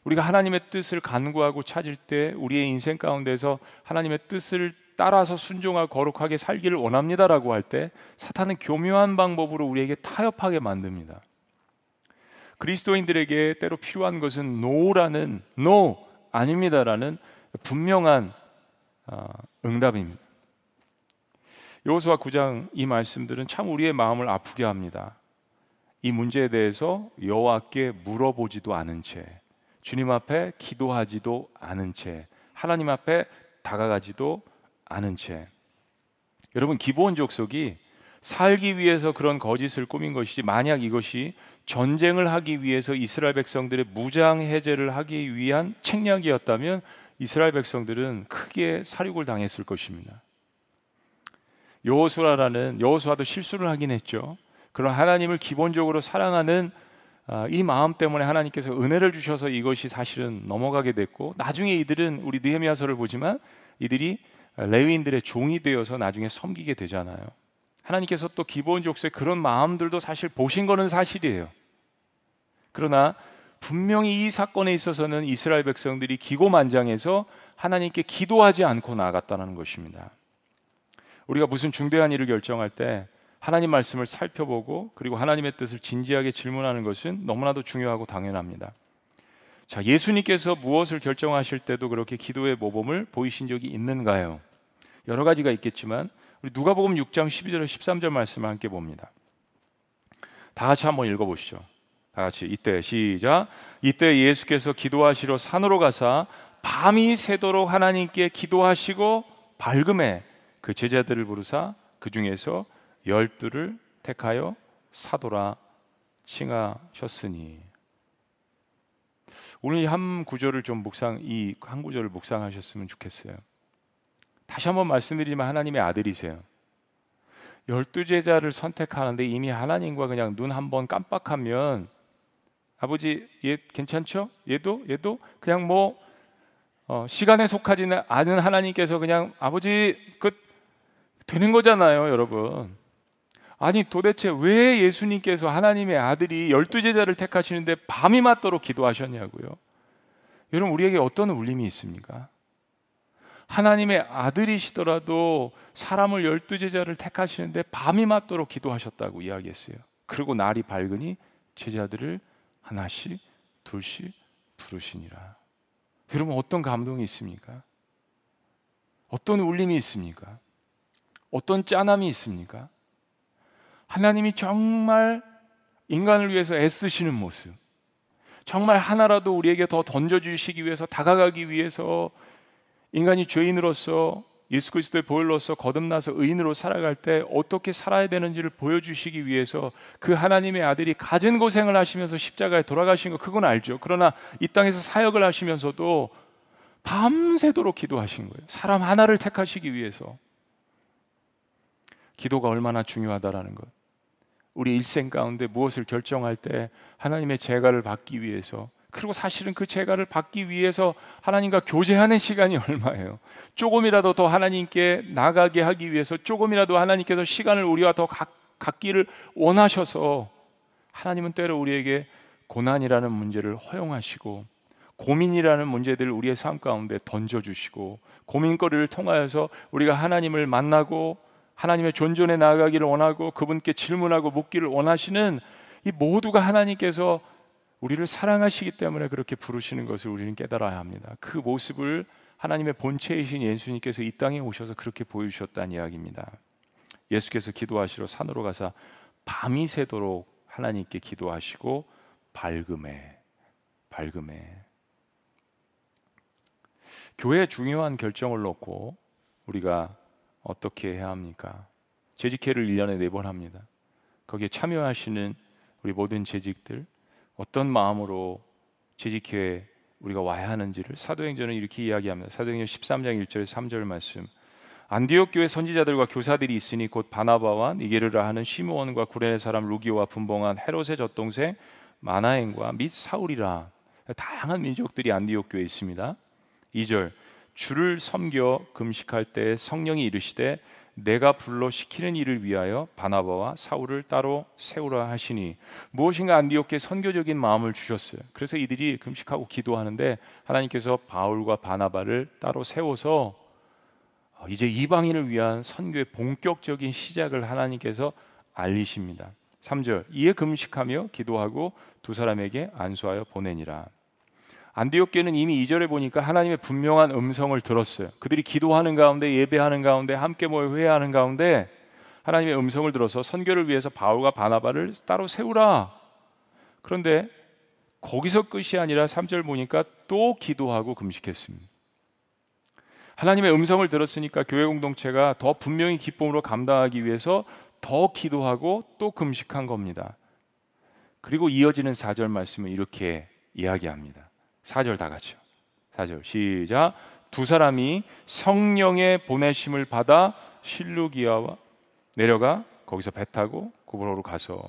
우리가 하나님의 뜻을 간구하고 찾을 때 우리의 인생 가운데서 하나님의 뜻을 따라서 순종하고 거룩하게 살기를 원합니다라고 할 때 사탄은 교묘한 방법으로 우리에게 타협하게 만듭니다. 그리스도인들에게 때로 필요한 것은 No라는 No 아닙니다라는 분명한 어, 응답입니다. 여호수아 9장 이 말씀들은 참 우리의 마음을 아프게 합니다. 이 문제에 대해서 여호와께 물어보지도 않은 채 주님 앞에 기도하지도 않은 채 하나님 앞에 다가가지도 않은 채 여러분 기본 족속이 살기 위해서 그런 거짓을 꾸민 것이지 만약 이것이 전쟁을 하기 위해서 이스라엘 백성들의 무장 해제를 하기 위한 책략이었다면 이스라엘 백성들은 크게 사륙을 당했을 것입니다. 여호수아라는 여호수아도 실수를 하긴 했죠. 그런 하나님을 기본적으로 사랑하는 아, 이 마음 때문에 하나님께서 은혜를 주셔서 이것이 사실은 넘어가게 됐고 나중에 이들은 우리 느헤미야서를 보지만 이들이 레위인들의 종이 되어서 나중에 섬기게 되잖아요. 하나님께서 또 기본 족속의 그런 마음들도 사실 보신 거는 사실이에요. 그러나 분명히 이 사건에 있어서는 이스라엘 백성들이 기고만장해서 하나님께 기도하지 않고 나아갔다는 것입니다. 우리가 무슨 중대한 일을 결정할 때 하나님 말씀을 살펴보고 그리고 하나님의 뜻을 진지하게 질문하는 것은 너무나도 중요하고 당연합니다. 자, 예수님께서 무엇을 결정하실 때도 그렇게 기도의 모범을 보이신 적이 있는가요? 여러 가지가 있겠지만 우리 누가복음 6장 12절 13절 말씀을 함께 봅니다. 다 같이 한번 읽어 보시죠. 다 같이 이때 시작. 이때 예수께서 기도하시러 산으로 가사 밤이 새도록 하나님께 기도하시고 밝음에 그 제자들을 부르사 그 중에서 열두를 택하여 사도라 칭하셨으니 오늘 이 한 구절을 좀 묵상 이 한 구절을 묵상하셨으면 좋겠어요. 다시 한번 말씀드리지만 하나님의 아들이세요. 열두 제자를 선택하는데 이미 하나님과 그냥 눈 한번 깜빡하면 아버지 얘 괜찮죠? 얘도 얘도 그냥 뭐 어, 시간에 속하지 않은 하나님께서 그냥 아버지 그 되는 거잖아요, 여러분. 아니 도대체 왜 예수님께서 하나님의 아들이 열두 제자를 택하시는데 밤이 맞도록 기도하셨냐고요? 여러분 우리에게 어떤 울림이 있습니까? 하나님의 아들이시더라도 사람을 열두 제자를 택하시는데 밤이 맞도록 기도하셨다고 이야기했어요. 그리고 날이 밝으니 제자들을 하나씩 둘씩 부르시니라. 여러분 어떤 감동이 있습니까? 어떤 울림이 있습니까? 어떤 짠함이 있습니까? 하나님이 정말 인간을 위해서 애쓰시는 모습, 정말 하나라도 우리에게 더 던져주시기 위해서 다가가기 위해서 인간이 죄인으로서 예수 그리스도의 보혈로서 거듭나서 의인으로 살아갈 때 어떻게 살아야 되는지를 보여주시기 위해서 그 하나님의 아들이 가진 고생을 하시면서 십자가에 돌아가신 거 그건 알죠. 그러나 이 땅에서 사역을 하시면서도 밤새도록 기도하신 거예요. 사람 하나를 택하시기 위해서. 기도가 얼마나 중요하다라는 것. 우리 일생 가운데 무엇을 결정할 때 하나님의 재가를 받기 위해서 그리고 사실은 그 재가를 받기 위해서 하나님과 교제하는 시간이 [laughs] 얼마예요? 조금이라도 더 하나님께 나가게 하기 위해서 조금이라도 하나님께서 시간을 우리와 더 가, 갖기를 원하셔서 하나님은 때로 우리에게 고난이라는 문제를 허용하시고 고민이라는 문제들을 우리의 삶 가운데 던져주시고 고민거리를 통하여서 우리가 하나님을 만나고 하나님의 존존에 나아가기를 원하고 그분께 질문하고 묻기를 원하시는 이 모두가 하나님께서 우리를 사랑하시기 때문에 그렇게 부르시는 것을 우리는 깨달아야 합니다. 그 모습을 하나님의 본체이신 예수님께서 이 땅에 오셔서 그렇게 보여주셨다는 이야기입니다. 예수께서 기도하시러 산으로 가서 밤이 새도록 하나님께 기도하시고 밝음에 밝음에 교회 중요한 결정을 놓고 우리가 어떻게 해야 합니까? 재직회를 1년에 4번 합니다. 거기에 참여하시는 우리 모든 재직들 어떤 마음으로 재직회에 우리가 와야 하는지를 사도행전은 이렇게 이야기합니다. 사도행전 13장 1절 3절 말씀. 안디옥 교회 선지자들과 교사들이 있으니 곧 바나바와 니게르라 하는 시므온과 구레네 사람 루기오와 분봉한 헤롯의 젖동생 마나엔과 및 사울이라 다양한 민족들이 안디옥 교회에 있습니다. 2절 주를 섬겨 금식할 때 성령이 이르시되 내가 불러 시키는 일을 위하여 바나바와 사울을 따로 세우라 하시니 무엇인가 안디옥에 선교적인 마음을 주셨어요. 그래서 이들이 금식하고 기도하는데 하나님께서 바울과 바나바를 따로 세워서 어, 이제 이방인을 위한 선교의 본격적인 시작을 하나님께서 알리십니다. 3절 이에 금식하며 기도하고 두 사람에게 안수하여 보내니라. 안디옥 교는 이미 2절에 보니까 하나님의 분명한 음성을 들었어요. 그들이 기도하는 가운데 예배하는 가운데 함께 모여 회개하는 가운데 하나님의 음성을 들어서 선교를 위해서 바울과 바나바를 따로 세우라. 그런데 거기서 끝이 아니라 3절 보니까 또 기도하고 금식했습니다. 하나님의 음성을 들었으니까 교회 공동체가 더 분명히 기쁨으로 감당하기 위해서 더 기도하고 또 금식한 겁니다. 그리고 이어지는 4절 말씀을 이렇게 이야기합니다. 4절 다 같이요. 4절 시작. 두 사람이 성령의 보내심을 받아 실루기아와 내려가 거기서 배 타고 구브로로 가서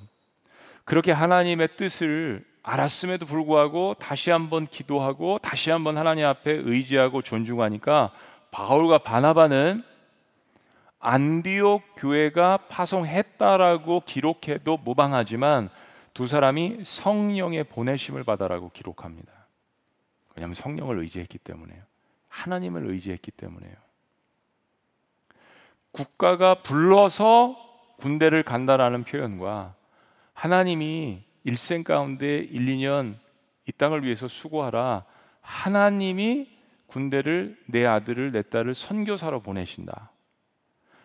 그렇게 하나님의 뜻을 알았음에도 불구하고 다시 한번 기도하고 다시 한번 하나님 앞에 의지하고 존중하니까 바울과 바나바는 안디옥 교회가 파송했다라고 기록해도 무방하지만 두 사람이 성령의 보내심을 받아라고 기록합니다. 왜냐하면 성령을 의지했기 때문에요. 하나님을 의지했기 때문에요. 국가가 불러서 군대를 간다라는 표현과 하나님이 일생 가운데 1, 2년 이 땅을 위해서 수고하라. 하나님이 군대를 내 아들을 내 딸을 선교사로 보내신다.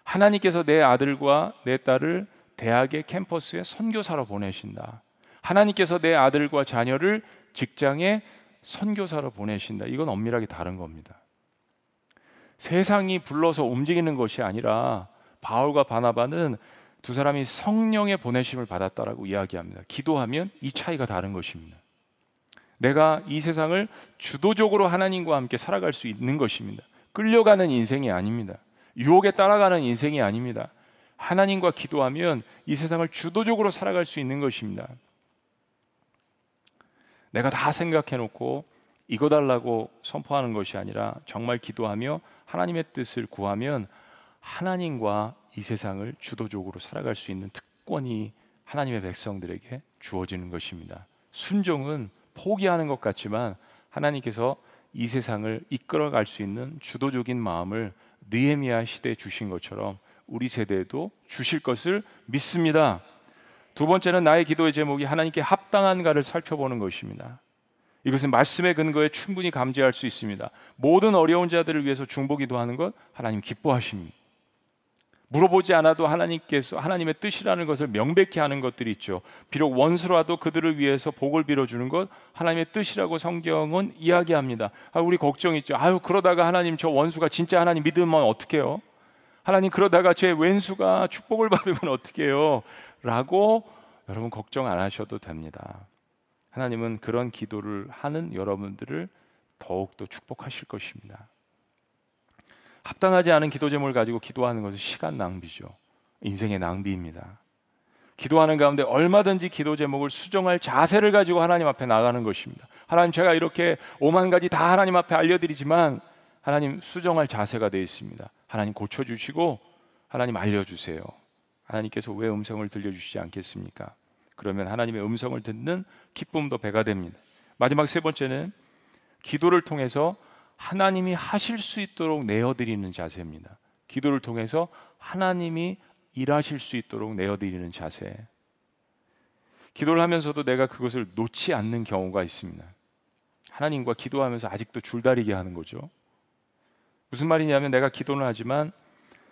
하나님께서 내 아들과 내 딸을 대학의 캠퍼스에 선교사로 보내신다. 하나님께서 내 아들과 자녀를 직장에 선교사로 보내신다. 이건 엄밀하게 다른 겁니다. 세상이 불러서 움직이는 것이 아니라 바울과 바나바는 두 사람이 성령의 보내심을 받았다라고 이야기합니다. 기도하면 이 차이가 다른 것입니다. 내가 이 세상을 주도적으로 하나님과 함께 살아갈 수 있는 것입니다. 끌려가는 인생이 아닙니다. 유혹에 따라가는 인생이 아닙니다. 하나님과 기도하면 이 세상을 주도적으로 살아갈 수 있는 것입니다. 내가 다 생각해 놓고 이거 달라고 선포하는 것이 아니라 정말 기도하며 하나님의 뜻을 구하면 하나님과 이 세상을 주도적으로 살아갈 수 있는 특권이 하나님의 백성들에게 주어지는 것입니다. 순종은 포기하는 것 같지만 하나님께서 이 세상을 이끌어갈 수 있는 주도적인 마음을 느헤미야 시대에 주신 것처럼 우리 세대에도 주실 것을 믿습니다. 두 번째는 나의 기도의 제목이 하나님께 합당한가를 살펴보는 것입니다. 이것은 말씀의 근거에 충분히 감지할 수 있습니다. 모든 어려운 자들을 위해서 중보기도 하는 것 하나님 기뻐하십니다. 물어보지 않아도 하나님께서 하나님의 뜻이라는 것을 명백히 하는 것들이 있죠. 비록 원수라도 그들을 위해서 복을 빌어주는 것 하나님의 뜻이라고 성경은 이야기합니다. 아, 우리 걱정 있죠. 아유 그러다가 하나님 저 원수가 진짜 하나님 믿으면 어떡해요? 하나님 그러다가 제 왼수가 축복을 받으면 어떡해요? 라고 여러분 걱정 안 하셔도 됩니다. 하나님은 그런 기도를 하는 여러분들을 더욱더 축복하실 것입니다. 합당하지 않은 기도 제목을 가지고 기도하는 것은 시간 낭비죠. 인생의 낭비입니다. 기도하는 가운데 얼마든지 기도 제목을 수정할 자세를 가지고 하나님 앞에 나가는 것입니다. 하나님 제가 이렇게 오만 가지 다 하나님 앞에 알려드리지만 하나님 수정할 자세가 되어 있습니다. 하나님 고쳐주시고 하나님 알려주세요. 하나님께서 왜 음성을 들려주시지 않겠습니까? 그러면 하나님의 음성을 듣는 기쁨도 배가 됩니다. 마지막 세 번째는 기도를 통해서 하나님이 하실 수 있도록 내어드리는 자세입니다. 기도를 통해서 하나님이 일하실 수 있도록 내어드리는 자세. 기도를 하면서도 내가 그것을 놓지 않는 경우가 있습니다. 하나님과 기도하면서 아직도 줄다리기 하는 거죠. 무슨 말이냐면 내가 기도는 하지만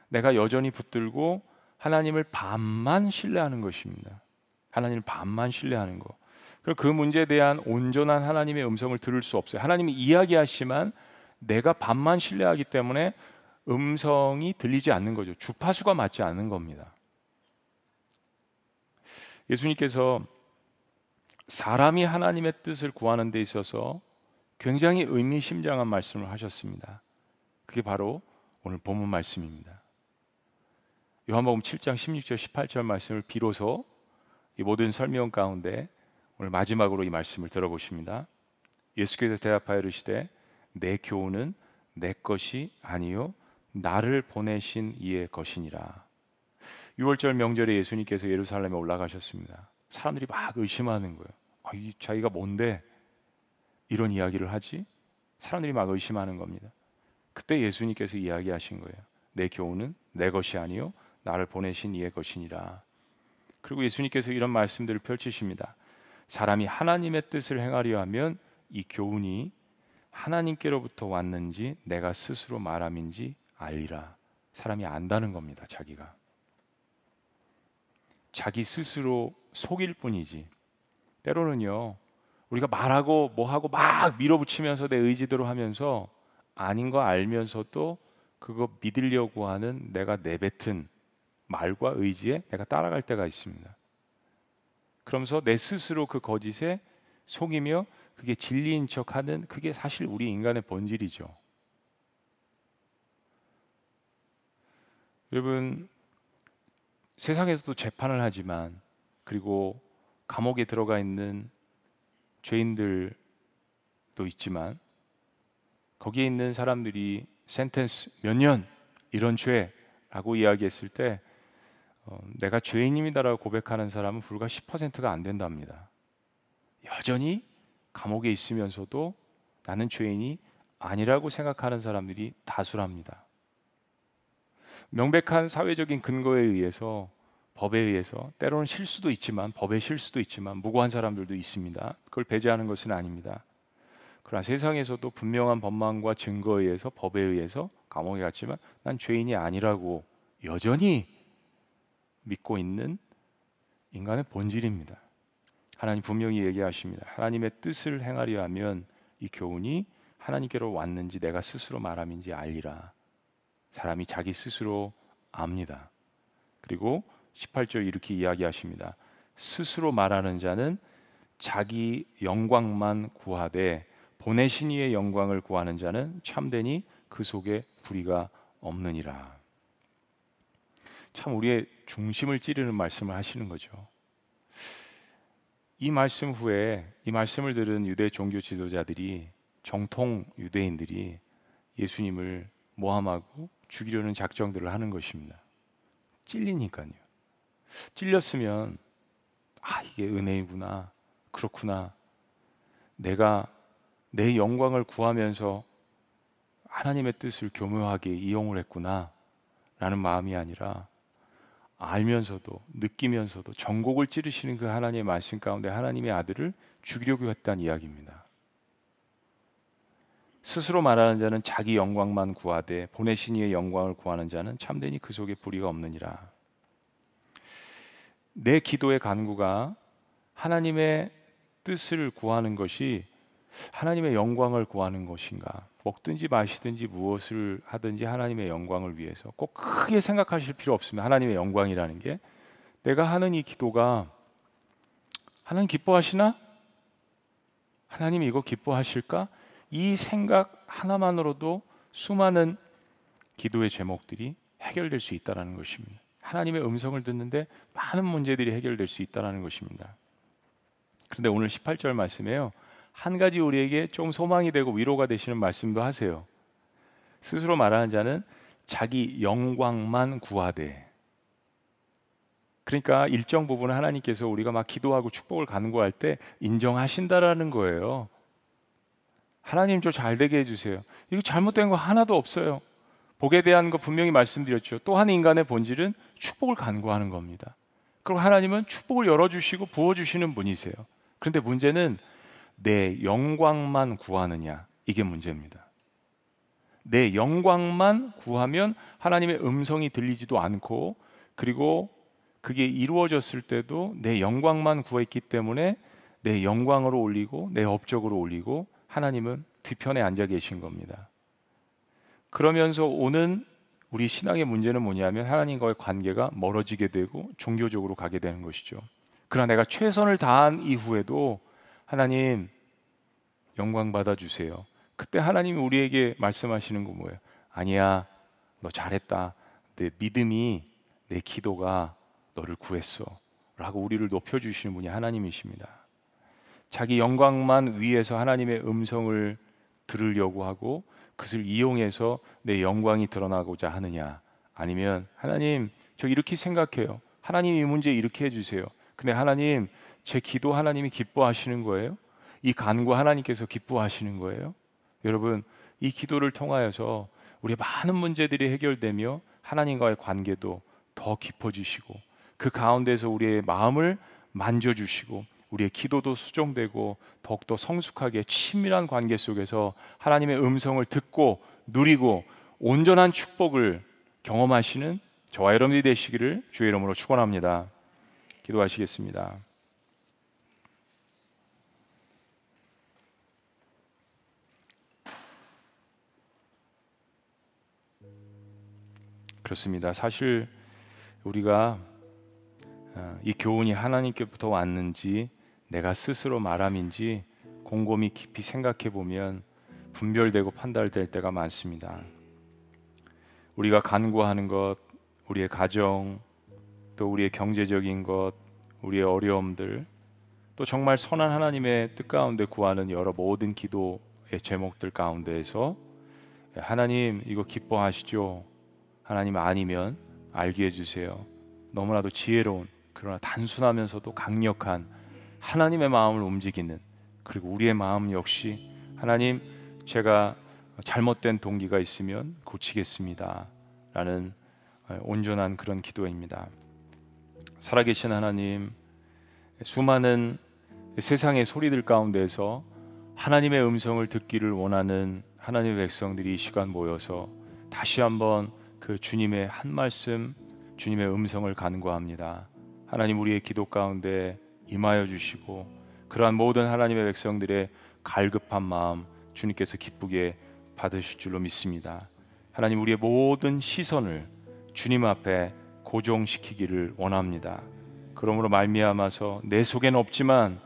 내가 여전히 붙들고 하나님을 반만 신뢰하는 것입니다. 하나님을 반만 신뢰하는 거. 그리고 그 문제에 대한 온전한 하나님의 음성을 들을 수 없어요. 하나님이 이야기하시지만 내가 반만 신뢰하기 때문에 음성이 들리지 않는 거죠. 주파수가 맞지 않는 겁니다. 예수님께서 사람이 하나님의 뜻을 구하는 데 있어서 굉장히 의미심장한 말씀을 하셨습니다. 그게 바로 오늘 본문 말씀입니다. 요한복음 7장 16절 18절 말씀을 비로소 이 모든 설명 가운데 오늘 마지막으로 이 말씀을 들어보십니다. 예수께서 대답하여 이르시되 내 교훈은 내 것이 아니요 나를 보내신 이의 것이니라. 6월절 명절에 예수님께서 예루살렘에 올라가셨습니다. 사람들이 막 의심하는 거예요. 아, 이 자기가 뭔데 이런 이야기를 하지? 사람들이 막 의심하는 겁니다. 그때 예수님께서 이야기하신 거예요. 내 교훈은 내 것이 아니요 나를 보내신 이의 것이니라. 그리고 예수님께서 이런 말씀들을 펼치십니다. 사람이 하나님의 뜻을 행하려 하면 이 교훈이 하나님께로부터 왔는지 내가 스스로 말함인지 알리라. 사람이 안다는 겁니다. 자기가. 자기 스스로 속일 뿐이지. 때로는요. 우리가 말하고 뭐하고 막 밀어붙이면서 내 의지대로 하면서 아닌 거 알면서도 그거 믿으려고 하는 내가 내뱉은 말과 의지에 내가 따라갈 때가 있습니다. 그러면서 내 스스로 그 거짓에 속이며 그게 진리인 척 하는 그게 사실 우리 인간의 본질이죠. 여러분, 세상에서도 재판을 하지만 그리고 감옥에 들어가 있는 죄인들도 있지만 거기에 있는 사람들이 센텐스 몇 년 이런 죄라고 이야기했을 때 어, 내가 죄인입니다라고 고백하는 사람은 불과 10%가 안 된답니다. 여전히 감옥에 있으면서도 나는 죄인이 아니라고 생각하는 사람들이 다수랍니다. 명백한 사회적인 근거에 의해서 법에 의해서 때로는 실수도 있지만 법의 실수도 있지만 무고한 사람들도 있습니다. 그걸 배제하는 것은 아닙니다. 그러나 세상에서도 분명한 법망과 증거에 의해서 법에 의해서 감옥에 갔지만 난 죄인이 아니라고 여전히 믿고 있는 인간의 본질입니다. 하나님 분명히 얘기하십니다. 하나님의 뜻을 행하려 하면 이 교훈이 하나님께로 왔는지 내가 스스로 말함인지 알리라. 사람이 자기 스스로 압니다. 그리고 18절 이렇게 이야기하십니다. 스스로 말하는 자는 자기 영광만 구하되 보내신 이의 영광을 구하는 자는 참되니 그 속에 불의가 없느니라. 참 우리의 중심을 찌르는 말씀을 하시는 거죠. 이 말씀 후에 이 말씀을 들은 유대 종교 지도자들이 정통 유대인들이 예수님을 모함하고 죽이려는 작정들을 하는 것입니다. 찔리니까요. 찔렸으면 아 이게 은혜이구나 그렇구나 내가 내 영광을 구하면서 하나님의 뜻을 교묘하게 이용을 했구나 라는 마음이 아니라 알면서도 느끼면서도 전곡을 찌르시는 그 하나님의 말씀 가운데 하나님의 아들을 죽이려고 했다는 이야기입니다. 스스로 말하는 자는 자기 영광만 구하되 보내신 이의 영광을 구하는 자는 참되니 그 속에 불의가 없느니라. 내 기도의 간구가 하나님의 뜻을 구하는 것이 하나님의 영광을 구하는 것인가? 먹든지 마시든지 무엇을 하든지 하나님의 영광을 위해서 꼭 크게 생각하실 필요 없으면 하나님의 영광이라는 게 내가 하는 이 기도가 하나님 기뻐하시나? 하나님 이거 기뻐하실까? 이 생각 하나만으로도 수많은 기도의 제목들이 해결될 수 있다는 것입니다. 하나님의 음성을 듣는데 많은 문제들이 해결될 수 있다는 것입니다. 그런데 오늘 18절 말씀에요. 한 가지 우리에게 좀 소망이 되고 위로가 되시는 말씀도 하세요. 스스로 말하는 자는 자기 영광만 구하되. 그러니까 일정 부분은 하나님께서 우리가 막 기도하고 축복을 간구할 때 인정하신다라는 거예요. 하나님 저 잘 되게 해주세요. 이거 잘못된 거 하나도 없어요. 복에 대한 거 분명히 말씀드렸죠. 또한 인간의 본질은 축복을 간구하는 겁니다. 그리고 하나님은 축복을 열어주시고 부어주시는 분이세요. 그런데 문제는 내 영광만 구하느냐 이게 문제입니다. 내 영광만 구하면 하나님의 음성이 들리지도 않고 그리고 그게 이루어졌을 때도 내 영광만 구했기 때문에 내 영광으로 올리고 내 업적으로 올리고 하나님은 뒤편에 앉아 계신 겁니다. 그러면서 오는 우리 신앙의 문제는 뭐냐면 하나님과의 관계가 멀어지게 되고 종교적으로 가게 되는 것이죠. 그러나 내가 최선을 다한 이후에도 하나님 영광 받아 주세요. 그때 하나님이 우리에게 말씀하시는 거 뭐예요? 아니야, 너 잘했다. 내 믿음이 내 기도가 너를 구했어. 라고 우리를 높여 주시는 분이 하나님이십니다. 자기 영광만 위해서 하나님의 음성을 들으려고 하고 그것을 이용해서 내 영광이 드러나고자 하느냐 아니면 하나님 저 이렇게 생각해요. 하나님 이 문제 이렇게 해 주세요. 근데 하나님 제 기도 하나님이 기뻐하시는 거예요? 이 간구 하나님께서 기뻐하시는 거예요? 여러분 이 기도를 통하여서 우리 많은 문제들이 해결되며 하나님과의 관계도 더 깊어지시고 그 가운데서 우리의 마음을 만져주시고 우리의 기도도 수정되고 더욱더 성숙하게 친밀한 관계 속에서 하나님의 음성을 듣고 누리고 온전한 축복을 경험하시는 저와 여러분이 되시기를 주의 이름으로 축원합니다. 기도하시겠습니다. 그렇습니다. 사실 우리가 어, 이 교훈이 하나님께부터 왔는지 내가 스스로 말함인지 곰곰이 깊이 생각해 보면 분별되고 판단될 때가 많습니다. 우리가 간구하는 것, 우리의 가정, 또 우리의 경제적인 것, 우리의 어려움들, 또 정말 선한 하나님의 뜻 가운데 구하는 여러 모든 기도의 제목들 가운데에서 하나님 이거 기뻐하시죠? 하나님 아니면 알게 해주세요. 너무나도 지혜로운 그러나 단순하면서도 강력한 하나님의 마음을 움직이는 그리고 우리의 마음 역시 하나님 제가 잘못된 동기가 있으면 고치겠습니다. 라는 온전한 그런 기도입니다. 살아계신 하나님, 수많은 세상의 소리들 가운데서 하나님의 음성을 듣기를 원하는 하나님의 백성들이 이 시간 모여서 다시 한번 그 주님의 한 말씀, 주님의 음성을 간구합니다. 하나님 우리의 기도 가운데 임하여 주시고 그러한 모든 하나님의 백성들의 갈급한 마음 주님께서 기쁘게 받으실 줄로 믿습니다. 하나님 우리의 모든 시선을 주님 앞에 고정시키기를 원합니다. 그러므로 말미암아서 내 속에는 없지만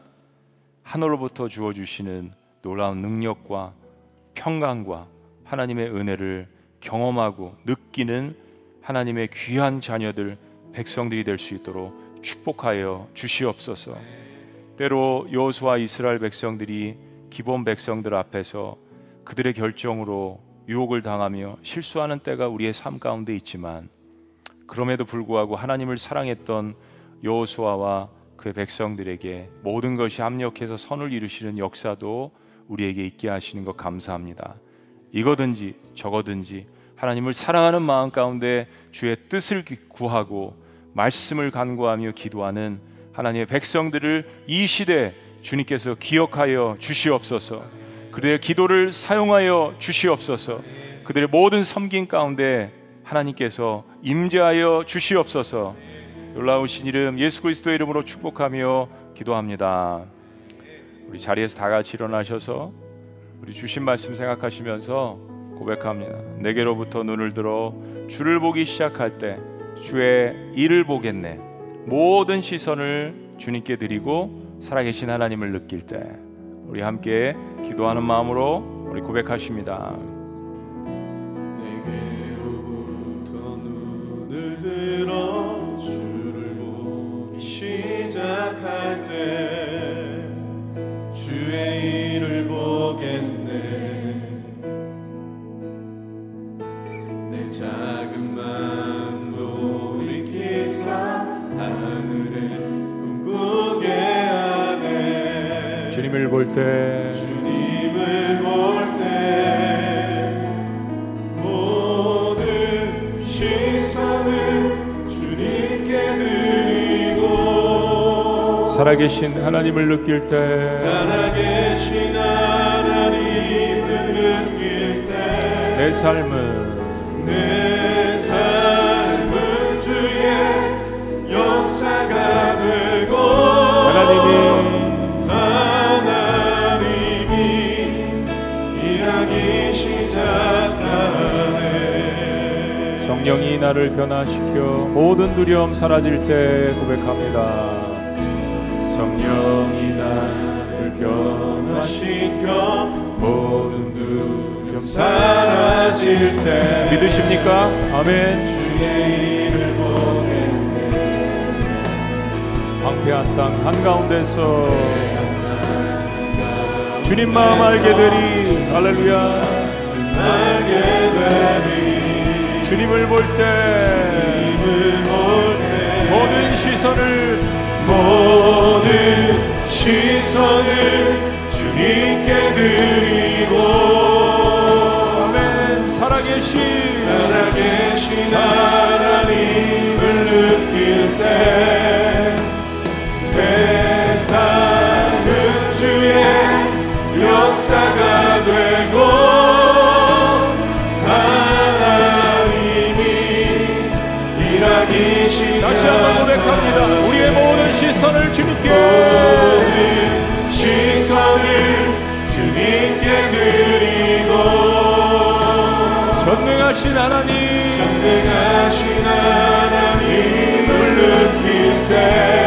하늘로부터 주어 주시는 놀라운 능력과 평강과 하나님의 은혜를 경험하고 느끼는 하나님의 귀한 자녀들 백성들이 될 수 있도록 축복하여 주시옵소서. 때로 여호수아 이스라엘 백성들이 기본 백성들 앞에서 그들의 결정으로 유혹을 당하며 실수하는 때가 우리의 삶 가운데 있지만 그럼에도 불구하고 하나님을 사랑했던 여호수아와 그의 백성들에게 모든 것이 합력해서 선을 이루시는 역사도 우리에게 있게 하시는 것 감사합니다. 이거든지 저거든지 하나님을 사랑하는 마음 가운데 주의 뜻을 구하고 말씀을 간구하며 기도하는 하나님의 백성들을 이 시대 주님께서 기억하여 주시옵소서. 그들의 기도를 사용하여 주시옵소서. 그들의 모든 섬긴 가운데 하나님께서 임재하여 주시옵소서. 놀라우신 이름 예수 그리스도의 이름으로 축복하며 기도합니다. 우리 자리에서 다 같이 일어나셔서 우리 주신 말씀 생각하시면서 고백합니다. 내게로부터 눈을 들어 주를 보기 시작할 때 주의 일을 보겠네. 모든 시선을 주님께 드리고 살아계신 하나님을 느낄 때 우리 함께 기도하는 마음으로 우리 고백하십니다. 내게로부터 눈을 들어 주를 보기 시작할 때 주님을 볼 때. 주님을 볼 때 모든 시선을 주님께 드리고 살아계신 하나님을 느낄 때. 살아계신 하나님을 느낄 때 내 삶은 내 삶은 주의 역사가 되고 하나님이 하나님이 성령이 나를 변화시켜 모든 두려움 사라질 때 고백합니다. 성령이 나를 변화시켜 모든 두려움 사라질 때 믿으십니까? 아멘. 주의 일을 보겠네 황폐한 땅 한가운데서 주님 마음 알게 되리 할렐루야 알게 되리 주님을 볼 때 모든 시선을 모든 시선을 주님께 드리고 아멘. 살아계신 살아계신 하나님을 느낄 때 시선을 주님께 모든 시선을 주님께 드리고 전능하신 하나님 전능하신 하나님을 느낄 때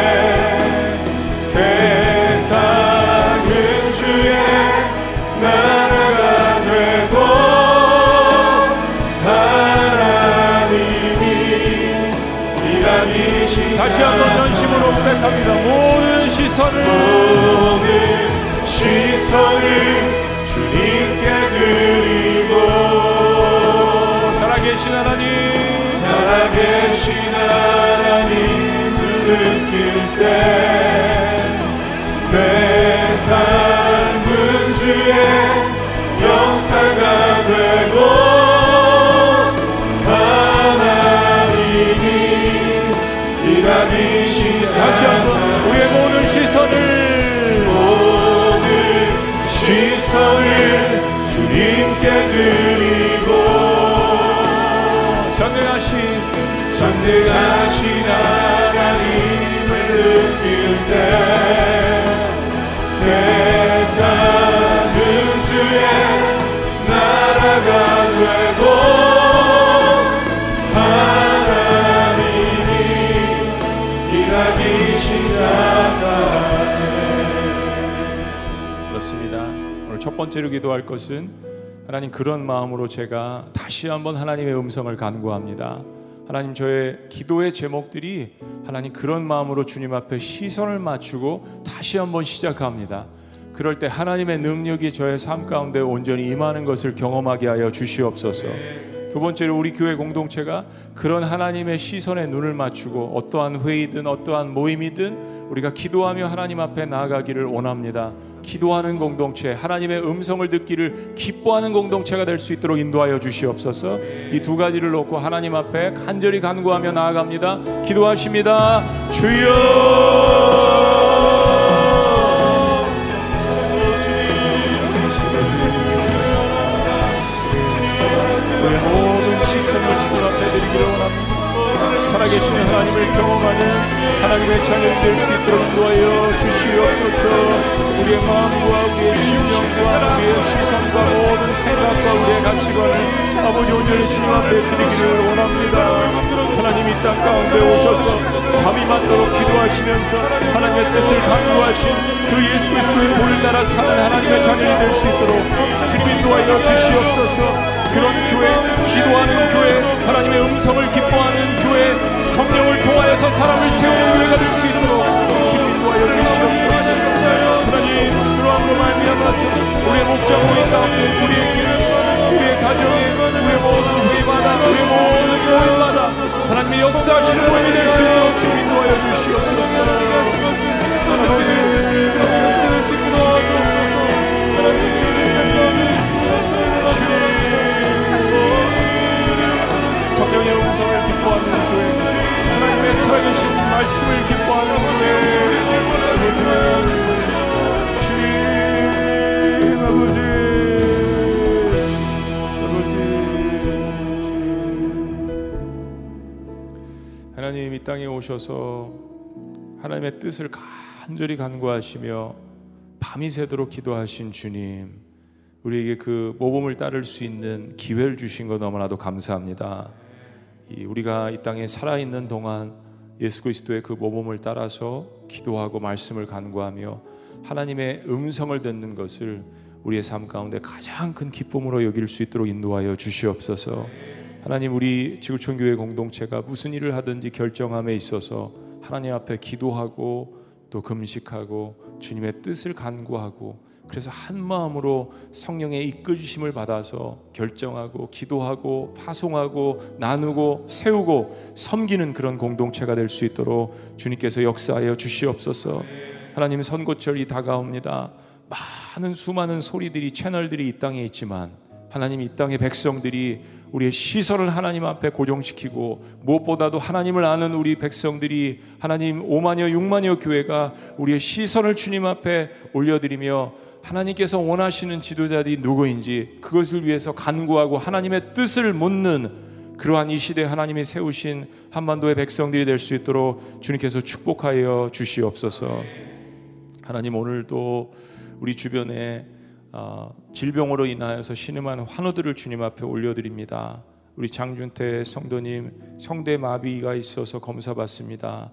고백합니다. 모든 시선을 모든 시선을 주님께 드리고 살아계신 하나님. 살아계신 하나님을 느낄 때내 삶은 주의 한번 우리의 모든 시선을 모든 시선을 주님께 드리고. 전능하신 전능하신 하 번째로 기도할 것은 하나님 그런 마음으로 제가 다시 한번 하나님의 음성을 간구합니다. 하나님 저의 기도의 제목들이 하나님 그런 마음으로 주님 앞에 시선을 맞추고 다시 한번 시작합니다. 그럴 때 하나님의 능력이 저의 삶 가운데 온전히 임하는 것을 경험하게 하여 주시옵소서. 두 번째로 우리 교회 공동체가 그런 하나님의 시선에 눈을 맞추고 어떠한 회의든 어떠한 모임이든 우리가 기도하며 하나님 앞에 나아가기를 원합니다. 기도하는 공동체, 하나님의 음성을 듣기를 기뻐하는 공동체가 될 수 있도록 인도하여 주시옵소서. 이 두 가지를 놓고 하나님 앞에 간절히 간구하며 나아갑니다. 기도하십니다. 주여! 강구하신 그 예수 그리스도의 볼을 따라 사는 하나님의 자녀이 될 수 있도록 주님 인도하여 주시옵소서 그런 교회, 기도하는 교회, 하나님의 음성을 기뻐하는 교회, 성령을 통하여서 사람을 세우는 교회가 될 수 있도록 주님 인도하여 주시옵소서. 하나님, 그러함으로 말미암아서 우리의 목장 모임 가운데 우리의 길, 우리의 가정에, 우리의 모든 회의마다, 우리의 모든 모임마다 하나님의 역사하시는 모임이 될 수 있도록 주님 인도하여 주시옵소서. 성령의 음성을 기뻐하는 교회 하나님의 살아계신 말씀을 기뻐하는 교회 주님 아버지 아버지 주님 하나님 이 땅에 오셔서 하나님의 뜻을 간절히 간구하시며 밤이 새도록 기도하신 주님 우리에게 그 모범을 따를 수 있는 기회를 주신 것 너무나도 감사합니다. 이 우리가 이 땅에 살아 있는 동안 예수 그리스도의 그 모범을 따라서 기도하고 말씀을 간구하며 하나님의 음성을 듣는 것을 우리의 삶 가운데 가장 큰 기쁨으로 여길 수 있도록 인도하여 주시옵소서. 하나님 우리 지구촌 교회 공동체가 무슨 일을 하든지 결정함에 있어서 하나님 앞에 기도하고 또 금식하고 주님의 뜻을 간구하고 그래서 한 마음으로 성령의 이끌주심을 받아서 결정하고 기도하고 파송하고 나누고 세우고 섬기는 그런 공동체가 될 수 있도록 주님께서 역사하여 주시옵소서. 하나님 선고철이 다가옵니다. 많은 수많은 소리들이 채널들이 이 땅에 있지만 하나님 이 땅의 백성들이 우리의 시선을 하나님 앞에 고정시키고 무엇보다도 하나님을 아는 우리 백성들이 하나님 5만여 6만여 교회가 우리의 시선을 주님 앞에 올려드리며 하나님께서 원하시는 지도자들이 누구인지 그것을 위해서 간구하고 하나님의 뜻을 묻는 그러한 이 시대 하나님이 세우신 한반도의 백성들이 될 수 있도록 주님께서 축복하여 주시옵소서. 하나님 오늘도 우리 주변에 어, 질병으로 인하여서 신음하는 환우들을 주님 앞에 올려드립니다. 우리 장준태 성도님 성대 마비가 있어서 검사 받습니다.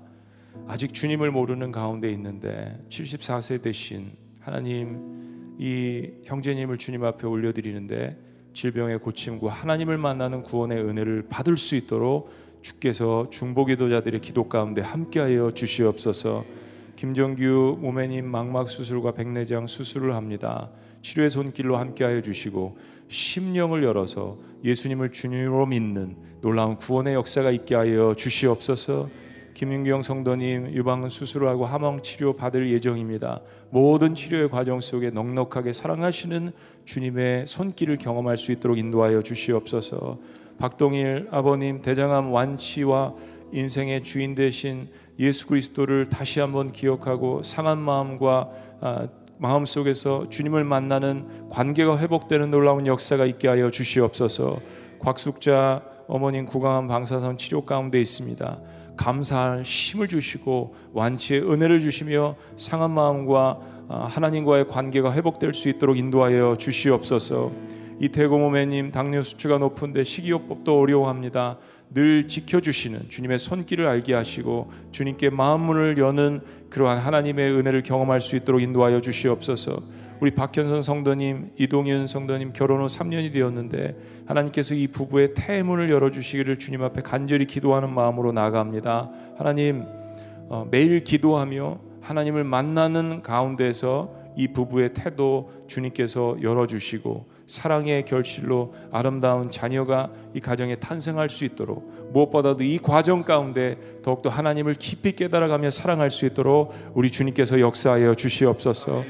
아직 주님을 모르는 가운데 있는데 74세 되신 하나님 이 형제님을 주님 앞에 올려드리는데 질병의 고침과 하나님을 만나는 구원의 은혜를 받을 수 있도록 주께서 중보기도자들의 기도 가운데 함께하여 주시옵소서. 김정규 모매님 망막 수술과 백내장 수술을 합니다. 치료의 손길로 함께하여 주시고 심령을 열어서 예수님을 주님으로 믿는 놀라운 구원의 역사가 있게 하여 주시옵소서. 김윤경 성도님 유방 수술을 하고 함왕 치료 받을 예정입니다. 모든 치료의 과정 속에 넉넉하게 사랑하시는 주님의 손길을 경험할 수 있도록 인도하여 주시옵소서. 박동일 아버님 대장암 완치와 인생의 주인 되신 예수 그리스도를 다시 한번 기억하고 상한 마음과 아, 마음 속에서 주님을 만나는 관계가 회복되는 놀라운 역사가 있게 하여 주시옵소서. 곽숙자 어머님 구강암 방사선 치료 가운데 있습니다. 감사할 힘을 주시고 완치의 은혜를 주시며 상한 마음과 아, 하나님과의 관계가 회복될 수 있도록 인도하여 주시옵소서. 이태고 모매님 당뇨 수치가 높은데 식이요법도 어려워합니다. 늘 지켜주시는 주님의 손길을 알게 하시고 주님께 마음문을 여는 그러한 하나님의 은혜를 경험할 수 있도록 인도하여 주시옵소서. 우리 박현선 성도님, 이동윤 성도님 결혼 후 3년이 되었는데 하나님께서 이 부부의 태문을 열어주시기를 주님 앞에 간절히 기도하는 마음으로 나아갑니다. 하나님 어, 매일 기도하며 하나님을 만나는 가운데서 이 부부의 태도 주님께서 열어주시고 사랑의 결실로 아름다운 자녀가 이 가정에 탄생할 수 있도록 무엇보다도 이 과정 가운데 더욱더 하나님을 깊이 깨달아가며 사랑할 수 있도록 우리 주님께서 역사하여 주시옵소서.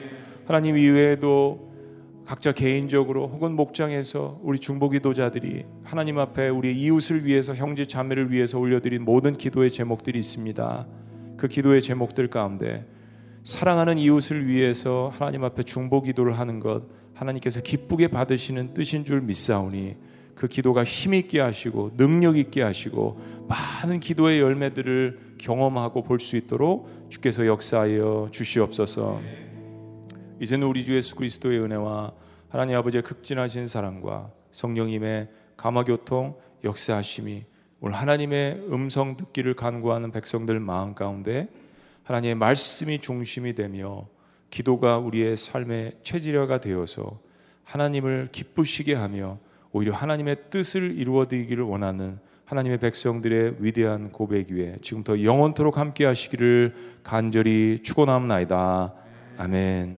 하나님 이외에도 각자 개인적으로 혹은 목장에서 우리 중보기도자들이 하나님 앞에 우리 이웃을 위해서 형제 자매를 위해서 올려드린 모든 기도의 제목들이 있습니다. 그 기도의 제목들 가운데 사랑하는 이웃을 위해서 하나님 앞에 중보기도를 하는 것 하나님께서 기쁘게 받으시는 뜻인 줄 믿사오니 그 기도가 힘 있게 하시고 능력 있게 하시고 많은 기도의 열매들을 경험하고 볼 수 있도록 주께서 역사하여 주시옵소서. 이제는 우리 주 예수 그리스도의 은혜와 하나님 아버지의 극진하신 사랑과 성령님의 감화교통 역사하심이 오늘 하나님의 음성 듣기를 간구하는 백성들 마음 가운데 하나님의 말씀이 중심이 되며 기도가 우리의 삶의 체질화가 되어서 하나님을 기쁘시게 하며 오히려 하나님의 뜻을 이루어드리기를 원하는 하나님의 백성들의 위대한 고백 위에 지금부터 영원토록 함께 하시기를 간절히 축원합니다. 아멘.